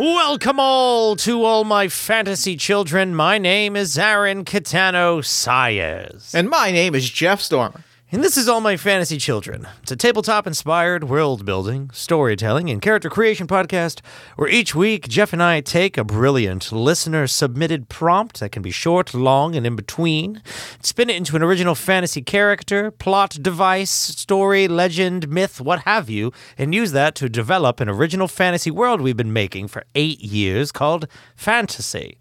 Welcome all to all my fantasy children. My name is Aaron Catano Sayers. And my name is Jeff Stormer. And this is All My Fantasy Children. It's a tabletop inspired world building, storytelling, and character creation podcast where each week Jeff and I take a brilliant listener submitted prompt that can be short, long, and in between, spin it into an original fantasy character, plot, device, story, legend, myth, what have you, and use that to develop an original fantasy world we've been making for eight years called Fantasy.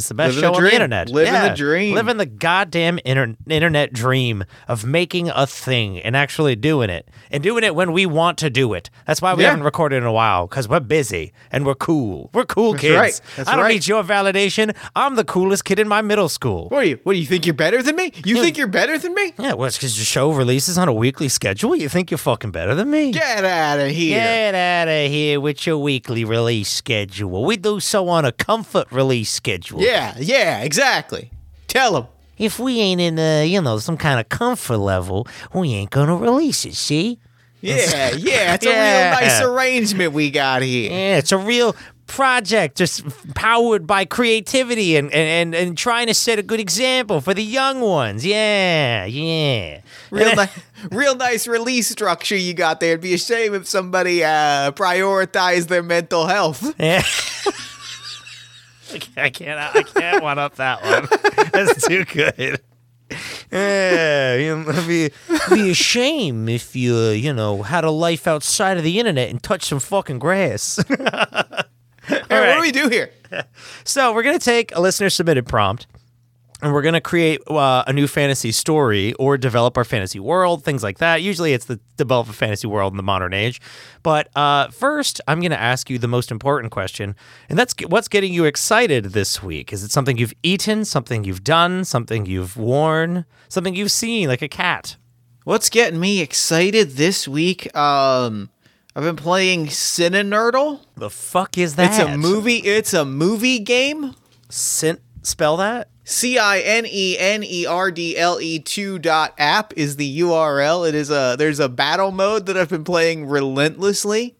It's the best Living the show on the internet. Living the dream. Living the goddamn inter- internet dream of making a thing and actually doing it. And doing it when we want to do it. That's why we Yeah. haven't recorded in a while, because we're busy and we're cool. We're cool kids. right. That's I don't right. need your validation. I'm the coolest kid in my middle school. What are you? What do you think you're better than me? You hmm. think you're better than me? Yeah, well, it's because your show releases on a weekly schedule. You think you're fucking better than me? Get out of here. Get out of here with your weekly release schedule. We do so on a comfort release schedule. Yeah, yeah, yeah, exactly. Tell him. If we ain't in a, you know, some kind of comfort level, we ain't gonna release it, see? Yeah, yeah. It's Yeah. a real nice arrangement we got here. Yeah, it's a real project just powered by creativity and, and, and, and trying to set a good example for the young ones. Yeah, yeah. Real, ni- real nice release structure you got there. It'd be a shame if somebody uh, prioritized their mental health. Yeah. I can't. I can't one up that one. That's too good. Yeah, you know, it'd be be a shame if you you know had a life outside of the internet and touched some fucking grass. Hey, what do we do here? So we're gonna take a listener submitted prompt, and we're gonna create uh, a new fantasy story or develop our fantasy world, things like that. Usually, it's the develop a fantasy world in the modern age. But uh, first, I'm gonna ask you the most important question, and that's what's getting you excited this week. Is it something you've eaten, something you've done, something you've worn, something you've seen, like a cat? What's getting me excited this week? Um, I've been playing Cinenerdle. The fuck is that? It's a movie. It's a movie game. Sin- spell that. C I N E N E R D L E two dot app is the URL. It is a there's a battle mode that I've been playing relentlessly.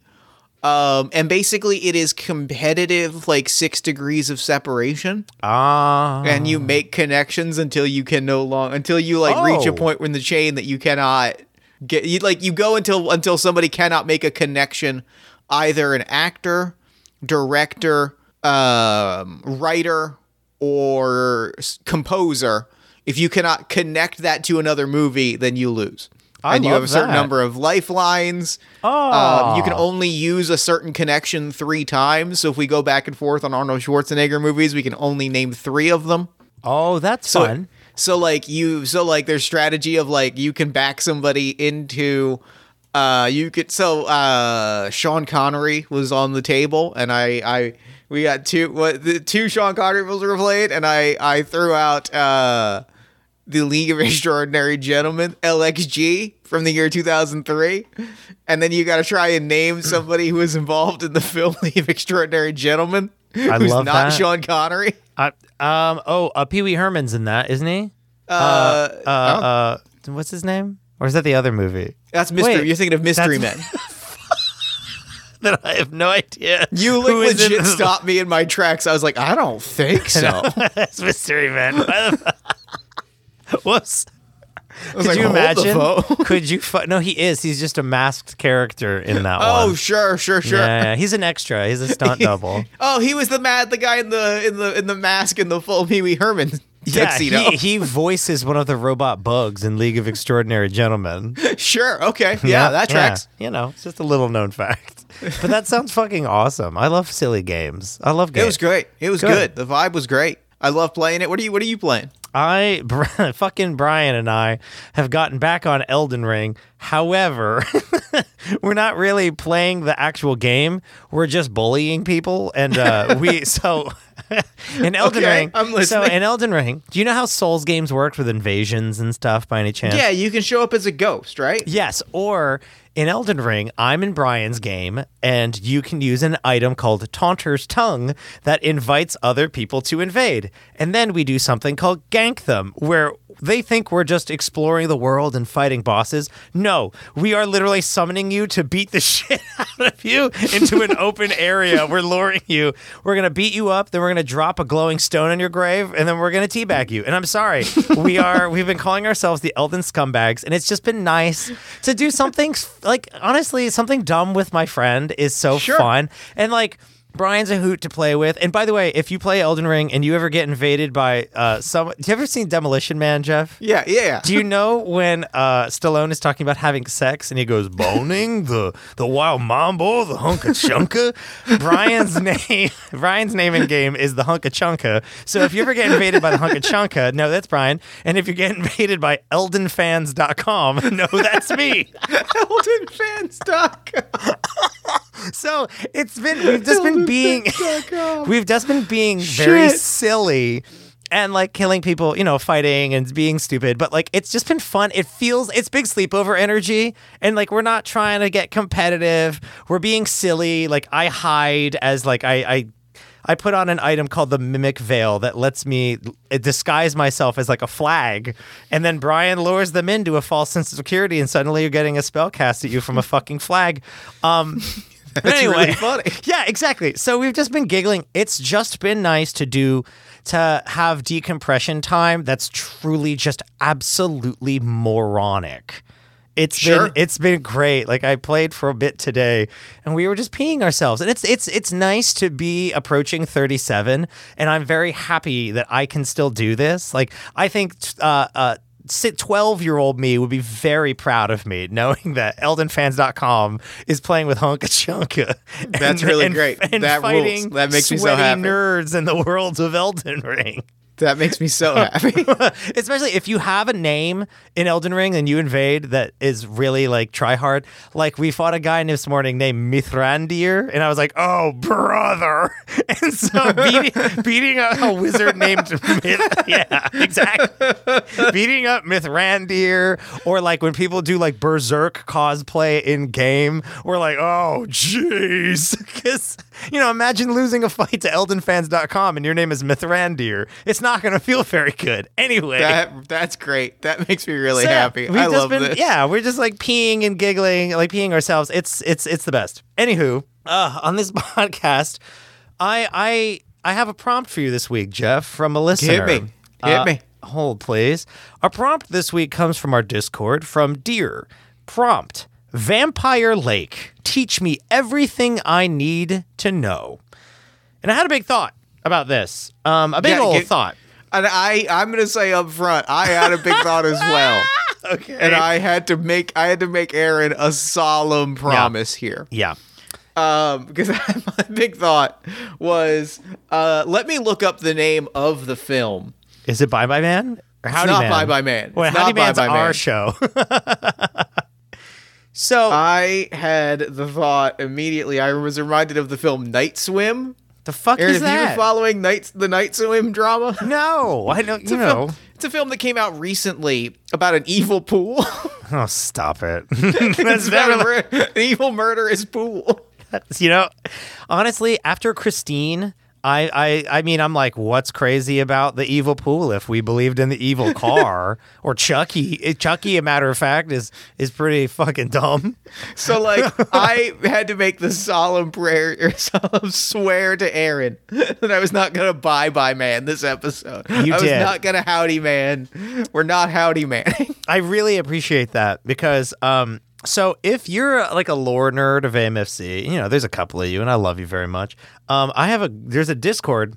Um, and basically it is competitive like six degrees of separation. Ah. And you make connections until you can no longer until you like reach a Oh. point in the chain that you cannot get you like you go until until somebody cannot make a connection, either an actor, director, um, writer, or composer. If you cannot connect that to another movie, then you lose. I and you have a certain that. number of lifelines. Oh. Um, you can only use a certain connection three times. So if we go back and forth on Arnold Schwarzenegger movies, we can only name three of them. Oh, that's So, fun. so like you, so like their strategy of like you can back somebody into, uh, you could. So uh, Sean Connery was on the table, and I, I, we got two, what the two Sean Connery films were played, and I, I threw out uh, the League of Extraordinary Gentlemen (LXG) from the year 2003, and then you got to try and name somebody who was involved in the film League of Extraordinary Gentlemen. I who's love not that. Sean Connery. I, um. Oh, uh, Pee Wee Herman's in that, isn't he? Uh, Uh. Uh. What's his name? Or is that the other movie? That's mystery. Wait, You're thinking of Mystery Men. That I have no idea. You like who is in legit stopped me in my tracks. I was like, I don't think so. That's Mystery Man. Whoops. Could like, you "Hold the imagine? Could you? Fu- no, he is. He's just a masked character in that oh, one. sure, sure, sure. Yeah, yeah, he's an extra. He's a stunt double. Oh, he was the mad, the guy in the in the in the mask in the full Pee Wee Herman Yeah, tuxedo. he, he voices one of the robot bugs in League of Extraordinary Gentlemen. sure, okay, yeah, that tracks. You know, it's just a little known fact. But that sounds fucking awesome. I love silly games. I love games. It was great. It was Good. good. The vibe was great. I love playing it. What are you What are you playing? I, fucking Brian and I have gotten back on Elden Ring. However, we're not really playing the actual game. We're just bullying people. And uh, we, so in Elden Okay, Ring, I'm listening. so in Elden Ring, do you know how Souls games worked with invasions and stuff by any chance? Yeah, you can show up as a ghost, right? Yes, or in Elden Ring, I'm in Brian's game, and you can use an item called Taunter's Tongue that invites other people to invade. And then we do something called Gank Them, where they think we're just exploring the world and fighting bosses. No, we are literally summoning you to beat the shit out of you into an open area. We're luring you. We're going to beat you up, then we're going to drop a glowing stone on your grave, and then we're going to teabag you. And I'm sorry, we are, we've been calling ourselves the Elden Scumbags, and it's just been nice to do something, like, honestly, something dumb with my friend is so Sure. fun. And, like, Brian's a hoot to play with. And by the way, if you play Elden Ring and you ever get invaded by uh, someone, do you ever seen Demolition Man, Jeff? Yeah, yeah, yeah. Do you know when uh, Stallone is talking about having sex and he goes boning the the wild mambo, the hunka chunka? Brian's name, Brian's name in game is the hunka chunka. So if you ever get invaded by the hunka chunka, no, that's Brian. And if you get invaded by EldenFans.com, no, that's me. EldenFans.com. So it's been we've just been being we've just been being very silly and like killing people, you know, fighting and being stupid, but like it's just been fun. It feels it's big sleepover energy and like we're not trying to get competitive. We're being silly. Like I hide as like I I I put on an item called the Mimic Veil that lets me disguise myself as like a flag, and then Brian lures them into a false sense of security, and suddenly you're getting a spell cast at you from a fucking flag. Um, but That's anyway, really funny. yeah, exactly. So we've just been giggling. It's just been nice to do to have decompression time that's truly just absolutely moronic. It's Sure. been it's been great. Like I played for a bit today and we were just peeing ourselves. And it's it's it's nice to be approaching 37 and I'm very happy that I can still do this. Like I think uh uh 12 year old me would be very proud of me knowing that eldenfans.com is playing with Honka Chunka. That's really great. And That rules. fighting That makes me so happy. nerds in the worlds of Elden Ring. That makes me so happy. Especially if you have a name in Elden Ring and you invade that is really like try hard. Like we fought a guy this morning named Mithrandir, and I was like, "Oh, brother!" And so beating, beating up a wizard named Myth, yeah, exactly. beating up Mithrandir, or like when people do like Berserk cosplay in game, we're like, "Oh, jeez," because you know, imagine losing a fight to EldenFans.com and your name is Mithrandir. It's not going to feel very good. Anyway. that that's great. That makes me really So, yeah, happy. I love been, this. Yeah, we're just like peeing and giggling, like peeing ourselves. It's it's it's the best. Anywho, uh, on this podcast, I I I have a prompt for you this week, Jeff, from a listener. me. Hit Uh, me. Hold, please. Our prompt this week comes from our Discord from Dear. Prompt: Vampire Lake. Teach me everything I need to know. And I had a big thought about this. Um, a big Yeah, old get- thought. And I I'm gonna say up front, I had a big thought as well. Okay. And I had to make I had to make Aaron a solemn promise here. yeah. Um, because my big thought was uh let me look up the name of the film. Is it Bye Bye Man? Or Howdy not Man? Bye Bye Man. It's Howdy not Bye Bye our Man. show. so I had the thought immediately. I was reminded of the film Night Swim. The fuck Aaron, is have you been that? following Night the Night Swim drama? no, I don't. It's You a, know. film, it's a film that came out recently about an evil pool. Oh, stop it. That's never. an evil murderous pool. You know, honestly, after Christine. I, I I mean I'm like what's crazy about the evil pool if we believed in the evil car or Chucky Chucky a matter of fact is is pretty fucking dumb So like I had to make the solemn prayer or solemn swear to Aaron that I was not gonna bye bye man this episode. You I was not gonna howdy man. We're not howdy man. I really appreciate that because um so if you're uh, like a lore nerd of AMFC, you know, there's a couple of you and I love you very much. Um I have a there's a Discord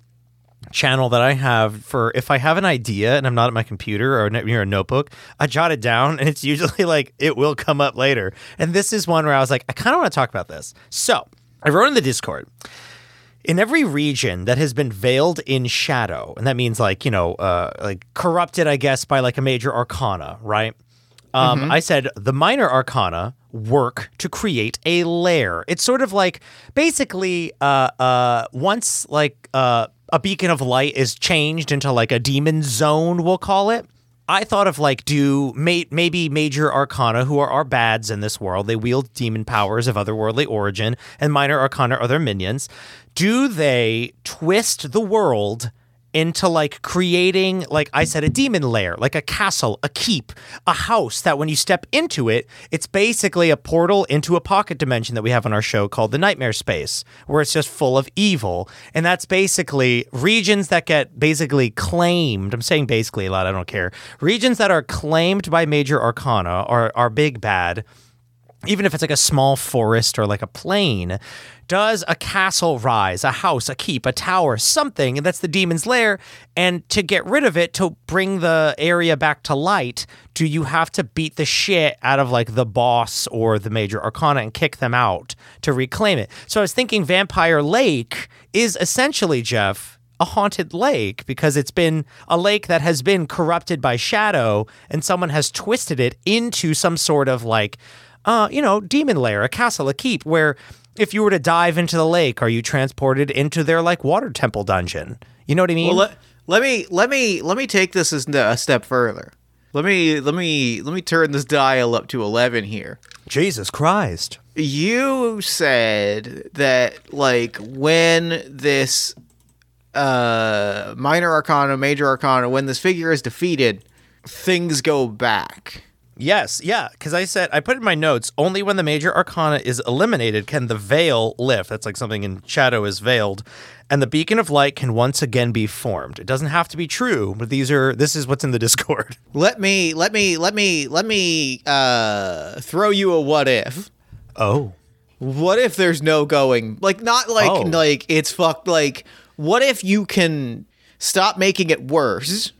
channel that I have for if I have an idea and I'm not at my computer or near a notebook, I jot it down and it's usually like it will come up later. And this is one where I was like, I kind of want to talk about this. So I wrote in the Discord. in every region that has been veiled in shadow, and that means like you know, uh, like corrupted, I guess, by like a major arcana, right? Um, I said the minor arcana work to create a lair. It's sort of like basically uh, uh, once like uh, a beacon of light is changed into like a demon zone, we'll call it. I thought of like do may- maybe major arcana who are our bads in this world. They wield demon powers of otherworldly origin, and minor arcana are their minions. Do they twist the world into like creating, like I said, a demon lair, like a castle, a keep, a house that when you step into it, it's basically a portal into a pocket dimension that we have on our show called the Nightmare Space, where it's just full of evil. And that's basically regions that get basically claimed. I'm saying basically a lot, I don't care. Regions that are claimed by major arcana are, are big bad even if it's like a small forest or like a plain, does a castle rise, a house, a keep, a tower, something and that's the demon's lair? And to get rid of it, to bring the area back to light, do you have to beat the shit out of like the boss or the major arcana and kick them out to reclaim it? So I was thinking Vampire Lake is essentially, Jeff, a haunted lake because it's been a lake that has been corrupted by shadow and someone has twisted it into some sort of like uh, you know, demon lair, a castle, a keep, where if you were to dive into the lake, are you transported into their like water temple dungeon? You know what I mean? Well, let, let me let me let me take this as a step further. Let me let me let me turn this dial up to eleven here. Jesus Christ. You said that like when this uh minor arcana, major arcana, when this figure is defeated, things go back. Yes, yeah, because I said I put in my notes only when the major arcana is eliminated can the veil lift. That's like something in shadow is veiled, and the beacon of light can once again be formed. It doesn't have to be true, but these are this is what's in the Discord. Let me let me let me let me uh throw you a what if. Oh, What if there's no going? Like not like Oh. like it's fucked like what if you can stop making it worse,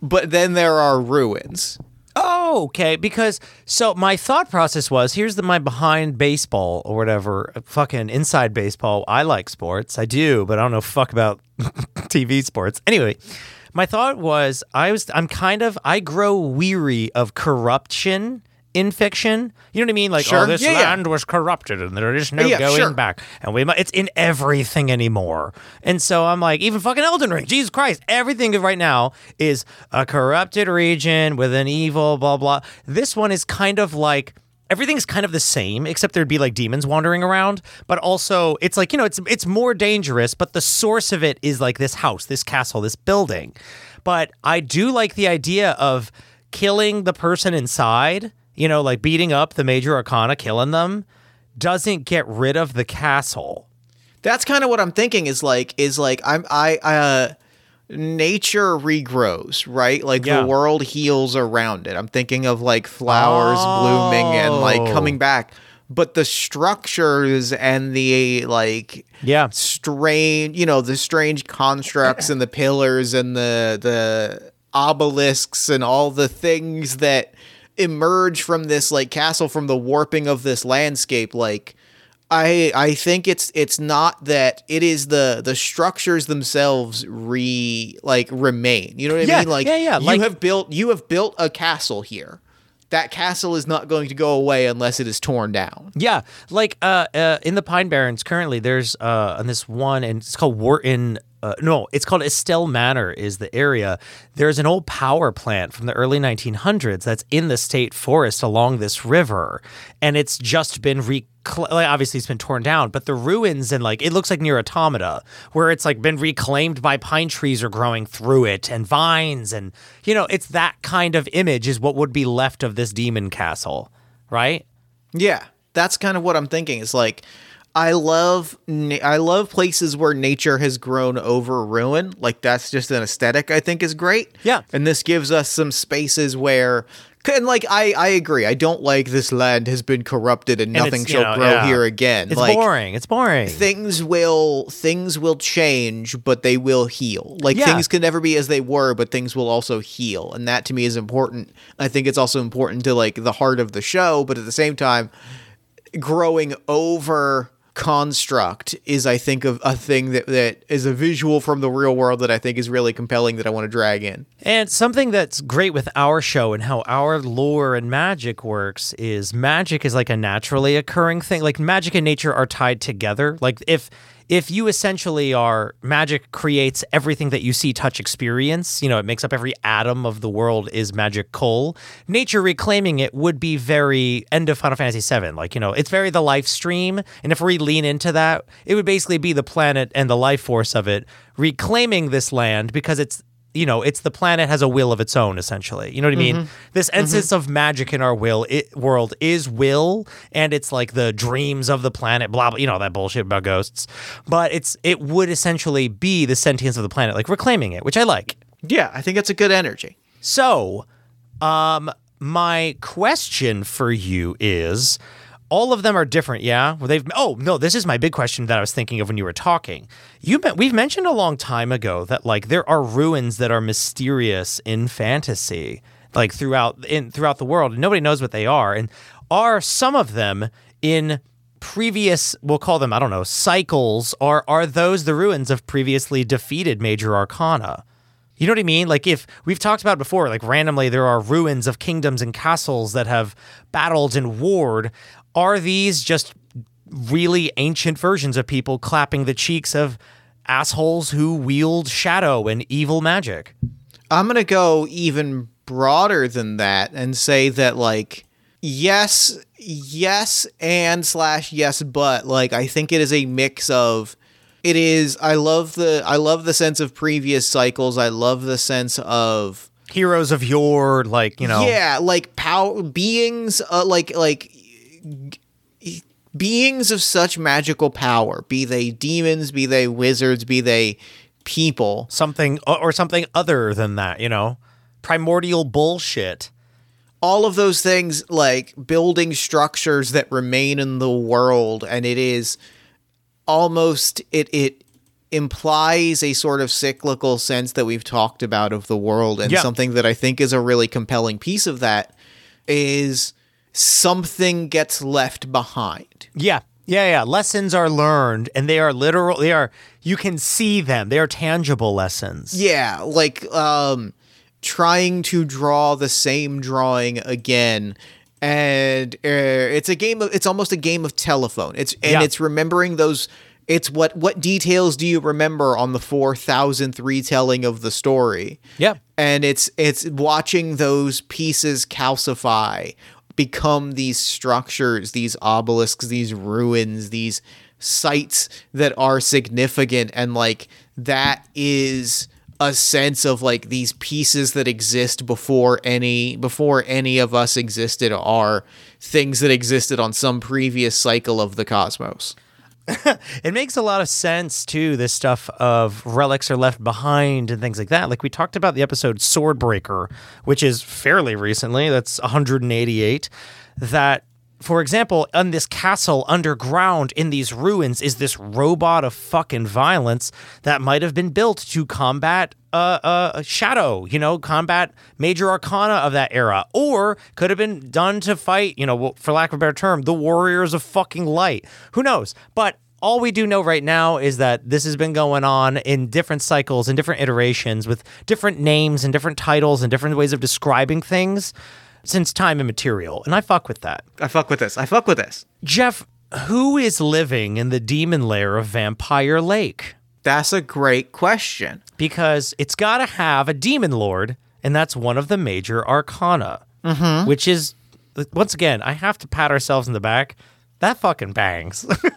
but then there are ruins. Oh, okay. Because so my thought process was here's the my behind baseball or whatever, fucking inside baseball. I like sports, I do, but I don't know fuck about TV sports. Anyway, my thought was I was I'm kind of I grow weary of corruption in fiction. You know what I mean? Like, oh, Sure. oh, this Yeah, yeah. land was corrupted and there is no Yeah, going sure. back. And we it's in everything anymore. And so I'm like, even fucking Elden Ring, Jesus Christ, everything right now is a corrupted region with an evil, blah, blah. This one is kind of like everything's kind of the same, except there'd be like demons wandering around. But also it's like, you know, it's it's more dangerous, but the source of it is like this house, this castle, this building. But I do like the idea of killing the person inside, you know, like beating up the major arcana, killing them, doesn't get rid of the castle. That's kind of what I'm thinking is like is like I'm I uh nature regrows, right? Like Yeah. the world heals around it. I'm thinking of like flowers blooming and like Oh. coming back. But the structures and the like Yeah. strange, you know, the strange constructs and the pillars and the the obelisks and all the things that emerge from this like castle from the warping of this landscape like I I think it's it's not that it is the the structures themselves re like remain. You know what I Yeah, mean? Like yeah, yeah, you like- have built you have built a castle here. That castle is not going to go away unless it is torn down. Yeah, like uh, uh, in the Pine Barrens currently, there's uh, on this one, and it's called Wharton. Uh, no, it's called Estell Manor. Is the area? There's an old power plant from the early 1900s that's in the state forest along this river, and it's just been re. Like, obviously, it's been torn down, but the ruins and like it looks like NieR: Automata, where it's like been reclaimed by pine trees are growing through it and vines, and you know, it's that kind of image is what would be left of this demon castle, right? Yeah, that's kind of what I'm thinking. It's like I love I love places where nature has grown over ruin. Like that's just an aesthetic I think is great. Yeah. and this gives us some spaces where. And like I, I agree. I don't like this land has been corrupted and, And nothing shall know, grow yeah. here again. It's like boring. It's boring. things will things will change, but they will heal. Like Yeah. things can never be as they were, but things will also heal, and that to me is important. I think it's also important to like the heart of the show, but at the same time, growing over construct is I think of a thing that that is a visual from the real world that I think is really compelling that I want to drag in. And something that's great with our show and how our lore and magic works is magic is like a naturally occurring thing. Like magic and nature are tied together. Like if if you essentially are magic creates everything that you see touch experience you know it makes up every atom of the world is magical nature reclaiming it would be very end of final fantasy 7 like you know it's very the life stream and if we lean into that it would basically be the planet and the life force of it reclaiming this land because it's you know, it's the planet has a will of its own, essentially. You know what I mean? This essence of magic in our will it, world is will, and it's like the dreams of the planet, blah blah. You know that bullshit about ghosts, but it's it would essentially be the sentience of the planet, like reclaiming it, which I like. Yeah, I think it's a good energy. So, um, my question for you is. All of them are different, yeah. Well, they've. Oh no, this is my big question that I was thinking of when you were talking. You, we've mentioned a long time ago that like there are ruins that are mysterious in fantasy, like throughout in throughout the world, and nobody knows what they are. And are some of them in previous? We'll call them I don't know cycles. Are are those the ruins of previously defeated major arcana? You know what I mean? Like if we've talked about before, like randomly there are ruins of kingdoms and castles that have battled and warred. Are these just really ancient versions of people clapping the cheeks of assholes who wield shadow and evil magic? I'm going to go even broader than that and say that like yes, yes and slash yes but like I think it is a mix of it is I love the I love the sense of previous cycles. I love the sense of Heroes of yore, like, you know. yeah, like power beings uh, like like beings of such magical power, be they demons, be they wizards, be they people. Something uh, or something other than that, you know? Primordial bullshit. all of those things like building structures that remain in the world and it is almost it it implies a sort of cyclical sense that we've talked about of the world and Yeah. something that I think is a really compelling piece of that is something gets left behind. Yeah. Yeah, yeah. Lessons are learned and they are literal they are you can see them. They are tangible lessons. Yeah, like um trying to draw the same drawing again and uh, it's a game of it's almost a game of telephone. It's and Yeah. it's remembering those it's what what details do you remember on the 4000th retelling of the story? Yeah. and it's it's watching those pieces calcify become these structures these obelisks these ruins these sites that are significant. And like that is a sense of like these pieces that exist before any before any of us existed are things that existed on some previous cycle of the cosmos It makes a lot of sense too. This stuff of relics are left behind and things like that. Like we talked about the episode Swordbreaker, which is fairly recently. That's 188. That, for example, on this castle underground in these ruins is this robot of fucking violence that might have been built to combat uh, uh, shadow, you know, combat major arcana of that era, or could have been done to fight, you know, for lack of a better term, the warriors of fucking light. Who knows? But all we do know right now is that this has been going on in different cycles and different iterations with different names and different titles and different ways of describing things since time immaterial. And I fuck with that. i fuck with this i fuck with this Jeff, who is living in the demon lair of Vampire Lake? that's a great question because it's got to have a demon lord, and that's one of the major arcana, mm-hmm. which is once again I have to pat ourselves in the back. That fucking bangs.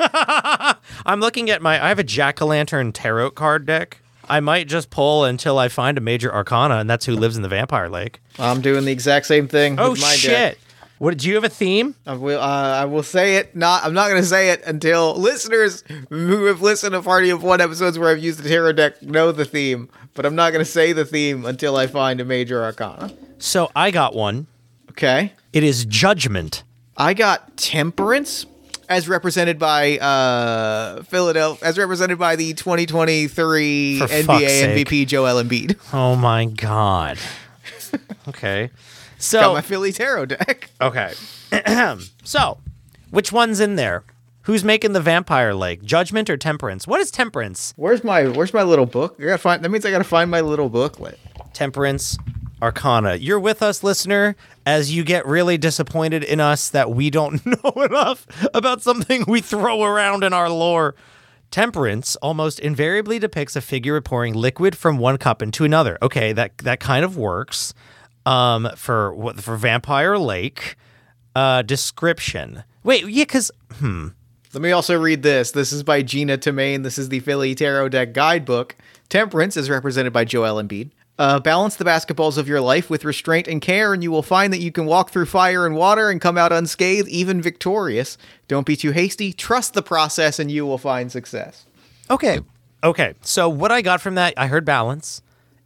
I'm looking at my. I have a jack o' lantern tarot card deck. I might just pull until I find a major arcana, and that's who lives in the vampire lake. i'm doing the exact same thing Oh with my deck. shit! What do you have a theme? I will. Uh, I will say it. Not. I'm not going to say it until listeners who have listened to Party of One episodes where I've used the tarot deck know the theme. But I'm not going to say the theme until I find a major arcana. So I got one. Okay. It is judgment. I got Temperance, as represented by uh, Philadelphia, as represented by the 2023 For NBA. MVP Joel Embiid. Oh my god. okay. So Got my Philly tarot deck. Okay. so, which one's in there? Who's making the vampire lake? Judgment or temperance? What is temperance? Where's my Where's my little book? I gotta find. That means I gotta find my little booklet. Temperance Arcana. You're with us, listener, as you get really disappointed in us that we don't know enough about something we throw around in our lore. Temperance almost invariably depicts a figure pouring liquid from one cup into another. Okay, that that kind of works. Um, for for Vampire Lake, uh, description. Wait, yeah, because Let me also read this. This is by Gina Tamain. This is the Philly Tarot Deck Guidebook. Temperance is represented by Joel Embiid. Uh, balance the basketballs of your life with restraint and care, and you will find that you can walk through fire and water and come out unscathed, even victorious. Don't be too hasty. Trust the process, and you will find success. Okay. Okay. So what I got from that, I heard balance,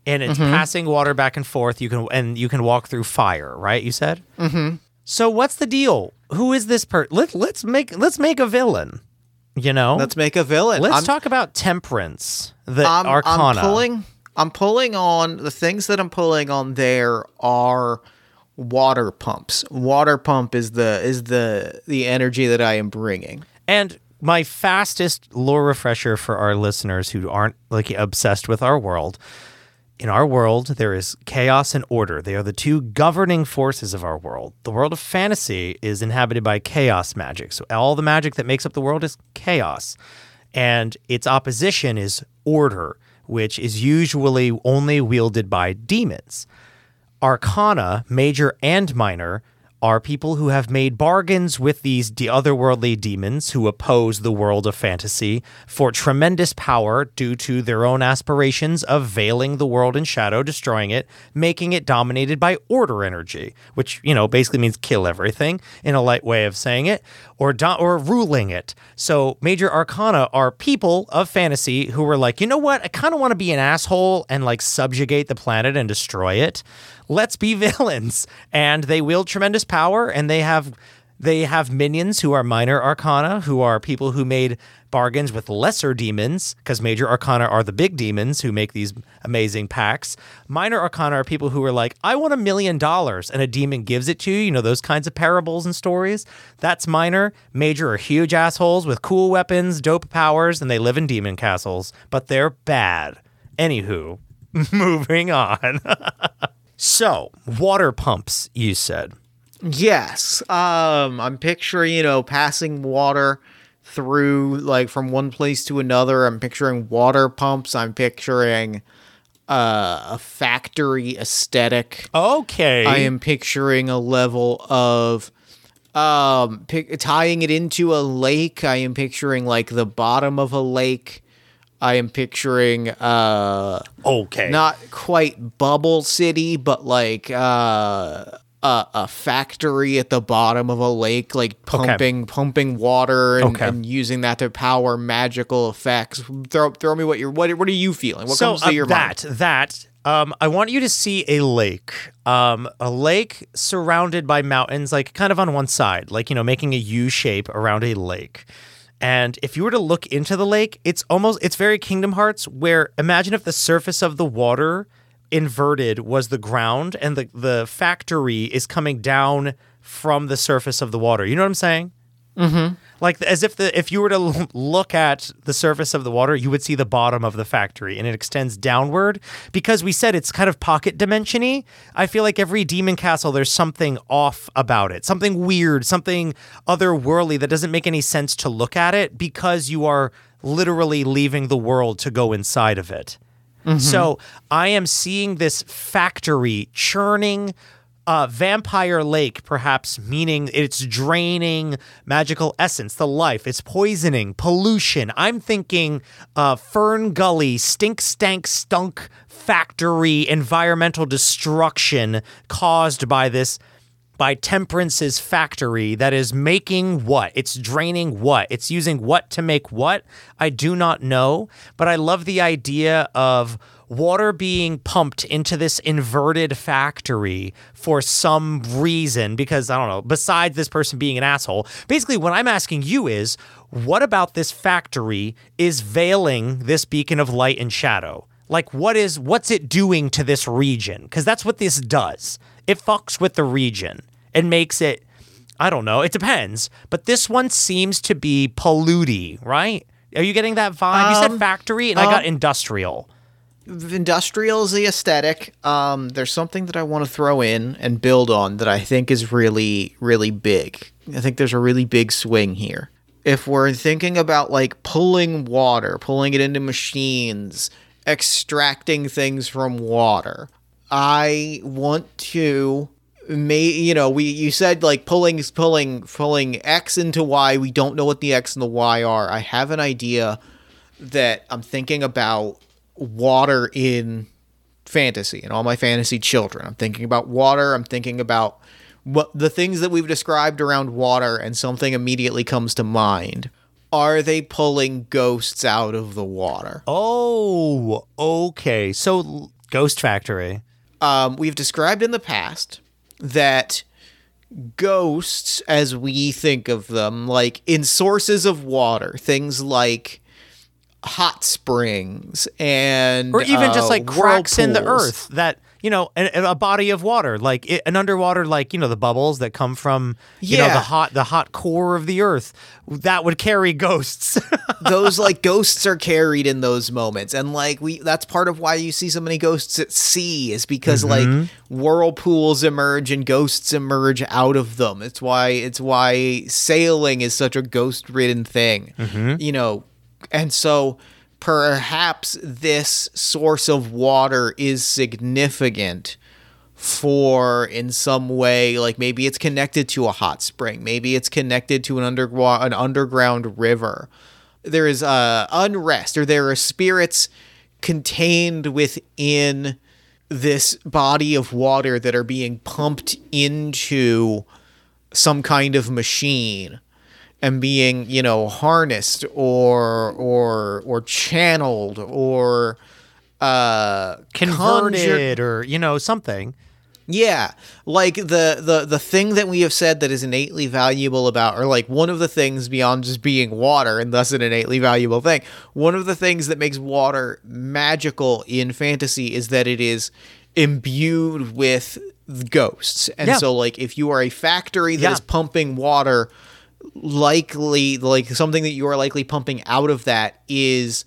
and it's passing water back and forth. You can and you can walk through fire, right? You said. Mm-hmm. So what's the deal? Who is this person? Let Let's make Let's make a villain. You know. Let's make a villain. Let's I'm- talk about temperance. The I'm, arcana. I'm pulling. I'm pulling on the things that I'm pulling on. There are water pumps. Water pump is the is the the energy that I am bringing. And my fastest lore refresher for our listeners who aren't like obsessed with our world. In our world, there is chaos and order. They are the two governing forces of our world. The world of fantasy is inhabited by chaos magic. So all the magic that makes up the world is chaos. And its opposition is order, which is usually only wielded by demons. Arcana, major and minor, are people who have made bargains with these de- otherworldly demons who oppose the world of fantasy for tremendous power due to their own aspirations of veiling the world in shadow, destroying it, making it dominated by order energy, which, you know, basically means kill everything in a light way of saying it, or do- or ruling it. So major arcana are people of fantasy who are like, you know what, I kind of want to be an asshole and like subjugate the planet and destroy it let's be villains. And they wield tremendous power and they have they have minions who are minor arcana who are people who made bargains with lesser demons because major arcana are the big demons who make these amazing packs. Minor arcana are people who are like i want a million dollars and a demon gives it to you you know those kinds of parables and stories. That's minor. Major are huge assholes with cool weapons dope powers and they live in demon castles but they're bad. Anywho moving on so, water pumps, you said. Yes. Um I'm picturing, you know, passing water through like from one place to another. I'm picturing water pumps. I'm picturing uh, a factory aesthetic. Okay. I am picturing a level of um tying it into a lake. I am picturing like the bottom of a lake. I am picturing uh okay. not quite bubble city but like uh a, a factory at the bottom of a lake like pumping pumping water and, Okay. and using that to power magical effects throw throw me what you're what, what are you feeling what so comes to uh, your that mind that um, I want you to see a lake, um, a lake surrounded by mountains, like kind of on one side, like you know, making a U shape around a lake. And if you were to look into the lake, it's almost it's very Kingdom Hearts, where imagine if the surface of the water inverted was the ground, and the the factory is coming down from the surface of the water. You know what I'm saying? Mm-hmm. like as if the if you were to look at the surface of the water you would see the bottom of the factory and it extends downward. Because we said it's kind of pocket dimensiony i feel like every demon castle there's something off about it something weird something otherworldly that doesn't make any sense to look at it because you are literally leaving the world to go inside of it. Mm-hmm. So I am seeing this factory churning uh, vampire lake, perhaps meaning it's draining magical essence, the life, it's poisoning, pollution. I'm thinking uh, FernGully, stink, stank, stunk factory, environmental destruction caused by this by Temperance's factory that is making what? It's draining what? It's using what to make what? I do not know, but I love the idea of water being pumped into this inverted factory for some reason because I don't know, besides this person being an asshole. Basically, what I'm asking you is what about this factory is veiling this beacon of light and shadow? Like what is what's it doing to this region? Cuz that's what this does. It fucks with the region and makes it I don't know. It depends. But this one seems to be polluty, right? Are you getting that vibe? you said Um, factory, and I got um, industrial. Industrial is the aesthetic. Um, there's something that I want to throw in and build on that I think is really, really big. I think there's a really big swing here. If we're thinking about like pulling water, pulling it into machines, extracting things from water, I want to may you know we you said like pulling pulling pulling x into y we don't know what the x and the y are i have an idea that i'm thinking about water in fantasy and all my fantasy children. I'm thinking about water. I'm thinking about what the things that we've described around water, and something immediately comes to mind. Are they pulling ghosts out of the water? Oh, okay. So Ghost Factory. Um, we've described in the past that ghosts, as we think of them, like in sources of water, things like hot springs and or even just uh, like cracks in the earth that you know a, a body of water like it, an underwater like you know the bubbles that come from you know the hot the hot core of the earth that would carry ghosts. Those like ghosts are carried in those moments and like we that's part of why you see so many ghosts at sea is because Mm-hmm. like whirlpools emerge and ghosts emerge out of them. It's why it's why sailing is such a ghost ridden thing. Mm-hmm. you know and so perhaps this source of water is significant for in some way like maybe it's connected to a hot spring. Maybe it's connected to an underground an underground river. There is uh unrest or there are spirits contained within this body of water that are being pumped into some kind of machine and being you know harnessed or or or channeled or uh conjured converted or you know something yeah, like the the the thing that we have said that is innately valuable about, or like one of the things beyond just being water, and thus an innately valuable thing. One of the things that makes water magical in fantasy is that it is imbued with ghosts, and Yeah. so like if you are a factory that is Yeah. pumping water, likely like something that you are likely pumping out of that is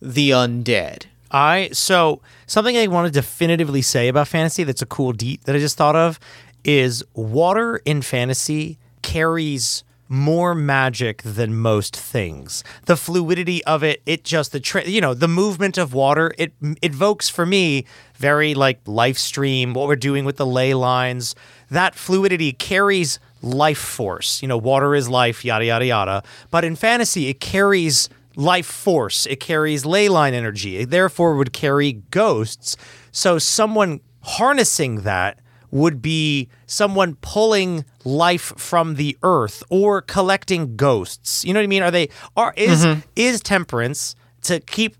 the undead. I so something I want to definitively say about fantasy that's a cool deet that I just thought of is water in fantasy carries more magic than most things. The fluidity of it, it just the tra- you know the movement of water, it evokes for me very like life stream. What we're doing with the ley lines, that fluidity carries life force. You know, water is life, yada yada yada. But in fantasy, it carries life force. It carries ley line energy. It therefore would carry ghosts. So someone harnessing that would be someone pulling life from the earth or collecting ghosts. You know what I mean? Are they are is mm-hmm. is temperance to keep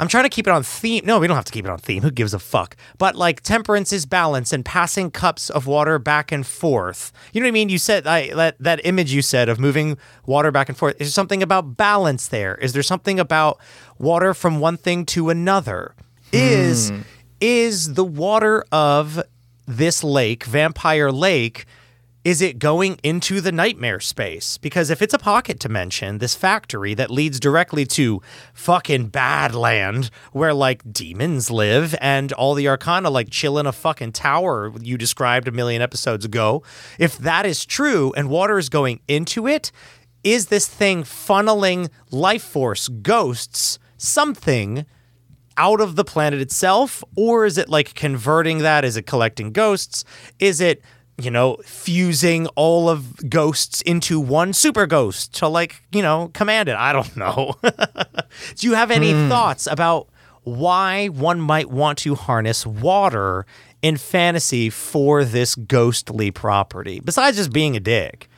I'm trying to keep it on theme. No, we don't have to keep it on theme. Who gives a fuck? But like temperance is balance and passing cups of water back and forth. You know what I mean? You said I, that that image you said of moving water back and forth. Is there something about balance there? Is there something about water from one thing to another? Is hmm. is the water of this lake, Vampire Lake, is it going into the nightmare space? Because if it's a pocket dimension, this factory that leads directly to fucking Badland, where like demons live and all the arcana like chill in a fucking tower you described a million episodes ago, if that is true and water is going into it, is this thing funneling life force, ghosts, something? Out of the planet itself or is it like converting that? Is it collecting ghosts? Is it you know fusing all of ghosts into one super ghost to like you know command it? I don't know. Do you have any hmm. thoughts about why one might want to harness water in fantasy for this ghostly property besides just being a dick?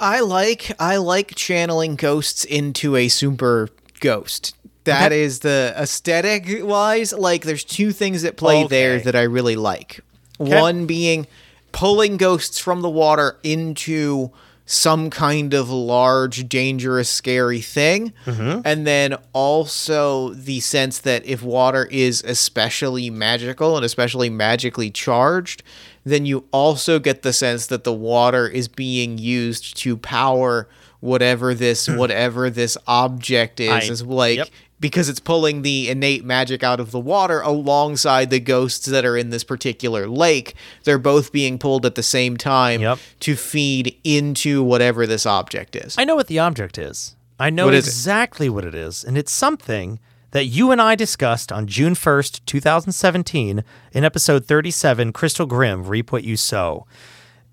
I like I like channeling ghosts into a super ghost. That is Okay. the aesthetic wise. Like, there's two things that play there that I really like. One being pulling ghosts from the water into some kind of large, dangerous, scary thing. Mm-hmm. And then also the sense that if water is especially magical and especially magically charged, then you also get the sense that the water is being used to power whatever this hmm. whatever this object is. I- is like yep. Because it's pulling the innate magic out of the water alongside the ghosts that are in this particular lake. They're both being pulled at the same time Yep. to feed into whatever this object is. I know what the object is. I know What is it? exactly what it is, and it's something that you and I discussed on June 1st, 2017, in episode 37, Crystal Grim, Reap What You Sow.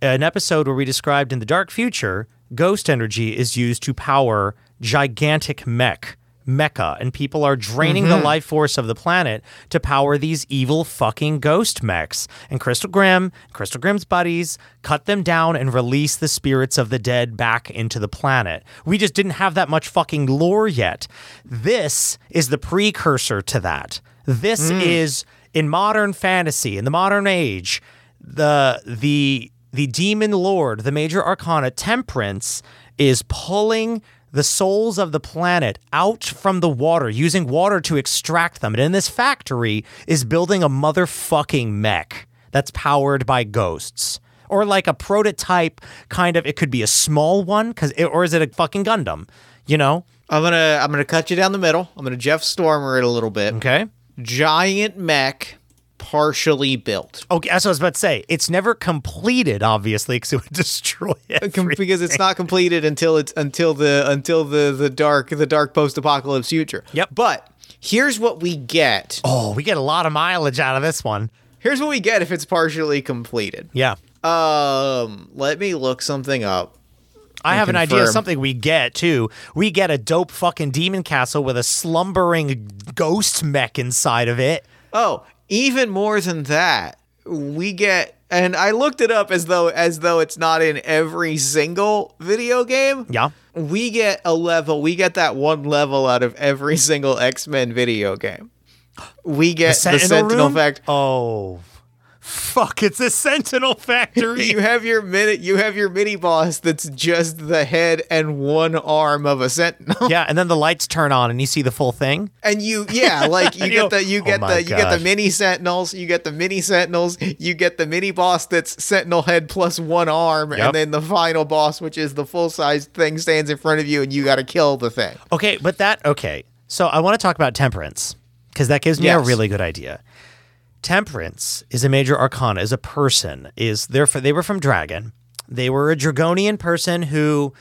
An episode where we described in the dark future, ghost energy is used to power gigantic mech, mecha, and people are draining the mm-hmm. life force of the planet to power these evil fucking ghost mechs. And Crystal Grim, Crystal Grim's buddies, cut them down and release the spirits of the dead back into the planet. We just didn't have that much fucking lore yet. This is the precursor to that. This mm. is in modern fantasy, in the modern age, the the the demon lord, the major arcana temperance is pulling the souls of the planet out from the water using water to extract them. And in this factory is building a motherfucking mech that's powered by ghosts. Or like a prototype kind of it could be a small one cuz or is it a fucking Gundam, you know? I'm gonna I'm gonna cut you down the middle. I'm gonna Jeff Stormer it a little bit. Okay? Giant mech, partially built. Okay, that's what I was about to say. It's never completed, obviously, because it would destroy it. Because it's not completed until it's until the until the the dark the dark post apocalypse future. Yep. But here's what we get. Oh, we get a lot of mileage out of this one. Here's what we get if it's partially completed. Yeah. Um, let me look something up. I have an idea something we get too. We get a dope fucking demon castle with a slumbering ghost mech inside of it. Oh, even more than that, we get and I looked it up as though as though it's not in every single video game. Yeah. We get a level. We get that one level out of every single X-Men video game. We get the Sentinel, room? fact. Oh, fuck! It's a Sentinel factory. You have your minute. You have your mini boss that's just the head and one arm of a sentinel. yeah, and then the lights turn on and you see the full thing. And you, yeah, like you get the you Oh get the you get the mini sentinels, you get the mini sentinels, you get the mini boss that's sentinel head plus one arm, Yep. and then the final boss, which is the full size thing, stands in front of you, and you got to kill the thing. Okay, but that okay. So I want to talk about temperance because that gives me a really good idea. Temperance is a major arcana. Is a person. Is there? They were from Dragon. They were a Dragonian person who